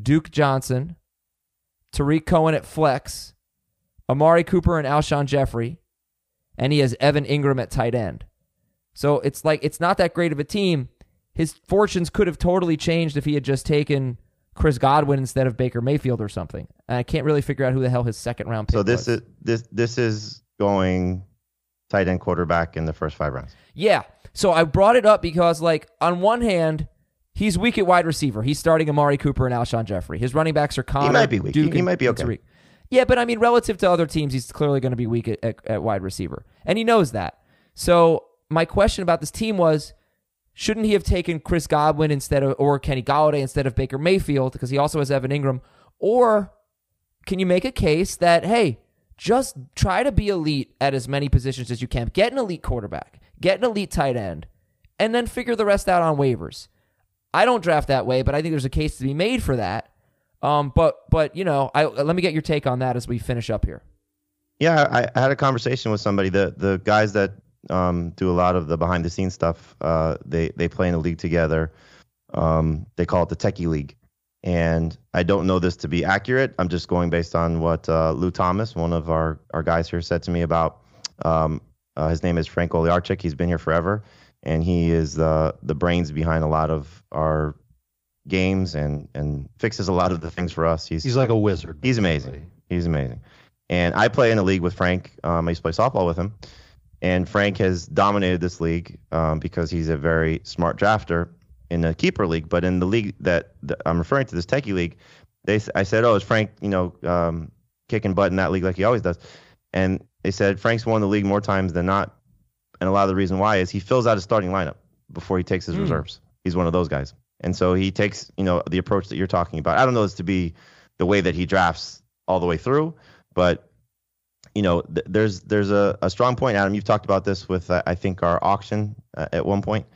Speaker 3: Duke Johnson, Tarik Cohen at flex, Amari Cooper and Alshon Jeffery, and he has Evan Engram at tight end. So it's like it's not that great of a team. His fortunes could have totally changed if he had just taken Chris Godwin instead of Baker Mayfield or something. And I can't really figure out who the hell his second round pick
Speaker 5: So this
Speaker 3: was.
Speaker 5: is this this is going tight end quarterback in the first five rounds.
Speaker 3: Yeah. So I brought it up because, like, on one hand, he's weak at wide receiver. He's starting Amari Cooper and Alshon Jeffery. His running backs are Conner.
Speaker 5: He might be weak.
Speaker 3: Duke,
Speaker 5: He- he might be okay.
Speaker 3: Tarik. Yeah, but I mean, relative to other teams, he's clearly going to be weak at, at, at wide receiver, and he knows that. So my question about this team was, shouldn't he have taken Chris Godwin instead of or Kenny Golladay instead of Baker Mayfield because he also has Evan Engram, or can you make a case that hey, just try to be elite at as many positions as you can. Get an elite quarterback, get an elite tight end, and then figure the rest out on waivers. I don't draft that way, but I think there's a case to be made for that. Um, but but you know, I let me get your take on that as we finish up here.
Speaker 5: Yeah, I, I had a conversation with somebody. The the guys that um, do a lot of the behind the scenes stuff, uh, they they play in a league together. Um, they call it the Techie League, and I don't know this to be accurate. I'm just going based on what uh, Lou Thomas, one of our our guys here, said to me about. Um, uh, his name is Frank Oliarchik. He's been here forever, and he is the the brains behind a lot of our games and and fixes a lot of the things for us. He's
Speaker 4: He's like a wizard.
Speaker 5: He's amazing. He's amazing. And I play in a league with Frank. Um, I used to play softball with him. And Frank has dominated this league um, because he's a very smart drafter in the keeper league. But in the league that, that I'm referring to, this techie league, they I said, "Oh, is Frank, you know, um, kicking butt in that league like he always does?" And they said Frank's won the league more times than not. And a lot of the reason why is he fills out his starting lineup before he takes his reserves. He's one of those guys. And so he takes, you know, the approach that you're talking about. I don't know this to be the way that he drafts all the way through, but you know, th- there's there's a, a strong point, Adam. You've talked about this with uh, I think our auction uh, at one point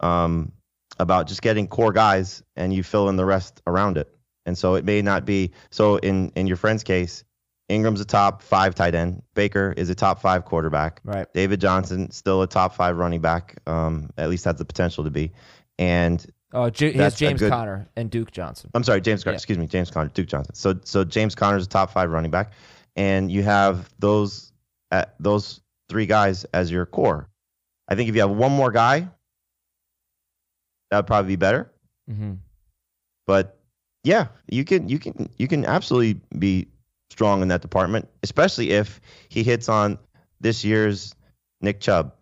Speaker 5: um, about just getting core guys and you fill in the rest around it. And so it may not be so in in your friend's case, Engram's a top five tight end. Baker is a top five quarterback.
Speaker 3: Right.
Speaker 5: David Johnson still a top five running back. Um, at least has the potential to be. And
Speaker 3: Oh, J- he has James
Speaker 5: good-
Speaker 3: Conner and Duke Johnson.
Speaker 5: I'm sorry, James. Con-
Speaker 3: Yeah.
Speaker 5: Excuse me, James Conner, Duke Johnson. So so James Conner's a top five running back, and you have those uh, those three guys as your core. I think if you have one more guy, that would probably be better.
Speaker 3: Mm-hmm.
Speaker 5: But yeah, you can you can you can absolutely be strong in that department, especially if he hits on this year's Nick Chubb,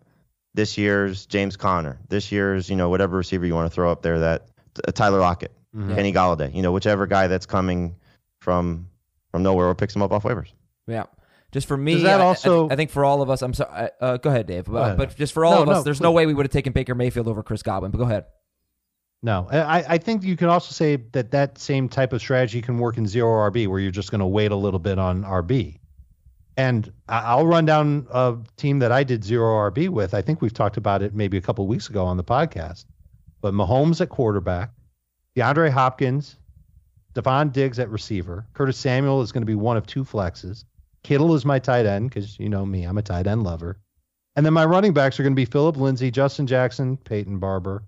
Speaker 5: this year's James Conner, this year's you know whatever receiver you want to throw up there that uh, Tyler Lockett,
Speaker 4: Mhm.
Speaker 5: Kenny Golladay, you know whichever guy that's coming from from nowhere or picks him up off waivers.
Speaker 3: Yeah. Just for me,
Speaker 4: Does that
Speaker 3: I- I,
Speaker 4: also-
Speaker 3: think, I think for all of us, I'm sorry. Uh, go ahead, Dave. But,
Speaker 4: ahead.
Speaker 3: but just for all
Speaker 4: No,
Speaker 3: of us,
Speaker 4: no,
Speaker 3: there's no
Speaker 4: please.
Speaker 3: way we would have taken Baker Mayfield over Chris Godwin. But go ahead.
Speaker 4: No, I, I think you can also say that that same type of strategy can work in zero RB, where you're just going to wait a little bit on RB. And I- I'll run down a team that I did zero RB with. I think we've talked about it maybe a couple weeks ago on the podcast. But Mahomes at quarterback, DeAndre Hopkins, Devon Diggs at receiver, Curtis Samuel is going to be one of two flexes. Kittle is my tight end because you know me, I'm a tight end lover. And then my running backs are going to be Philip Lindsay, Justin Jackson, Peyton Barber,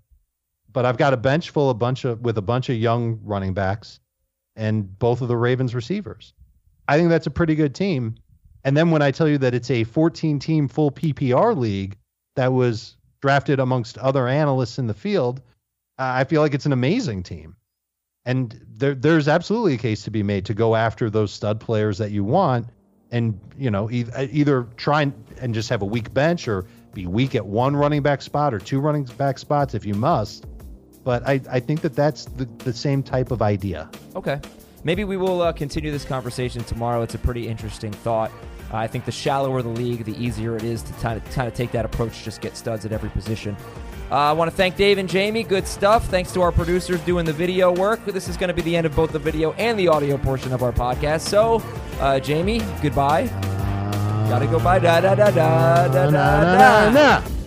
Speaker 4: but I've got a bench full of bunch of with a bunch of young running backs and both of the Ravens receivers. I think that's a pretty good team. And then when I tell you that it's a 14 team full PPR league that was drafted amongst other analysts in the field, I feel like it's an amazing team. And there, there's absolutely a case to be made to go after those stud players that you want and, you know, e- either try and, and just have a weak bench or be weak at one running back spot or two running back spots if you must. But I, I think that that's the, the same type of idea.
Speaker 3: Okay. Maybe we will uh, continue this conversation tomorrow. It's a pretty interesting thought. Uh, I think the shallower the league, the easier it is to kind of, kind of take that approach, just get studs at every position. Uh, I want to thank Dave and Jamie. Good stuff. Thanks to our producers doing the video work. This is going to be the end of both the video and the audio portion of our podcast. So, uh, Jamie, goodbye. Gotta go bye. Da da da da da da da.
Speaker 4: nah.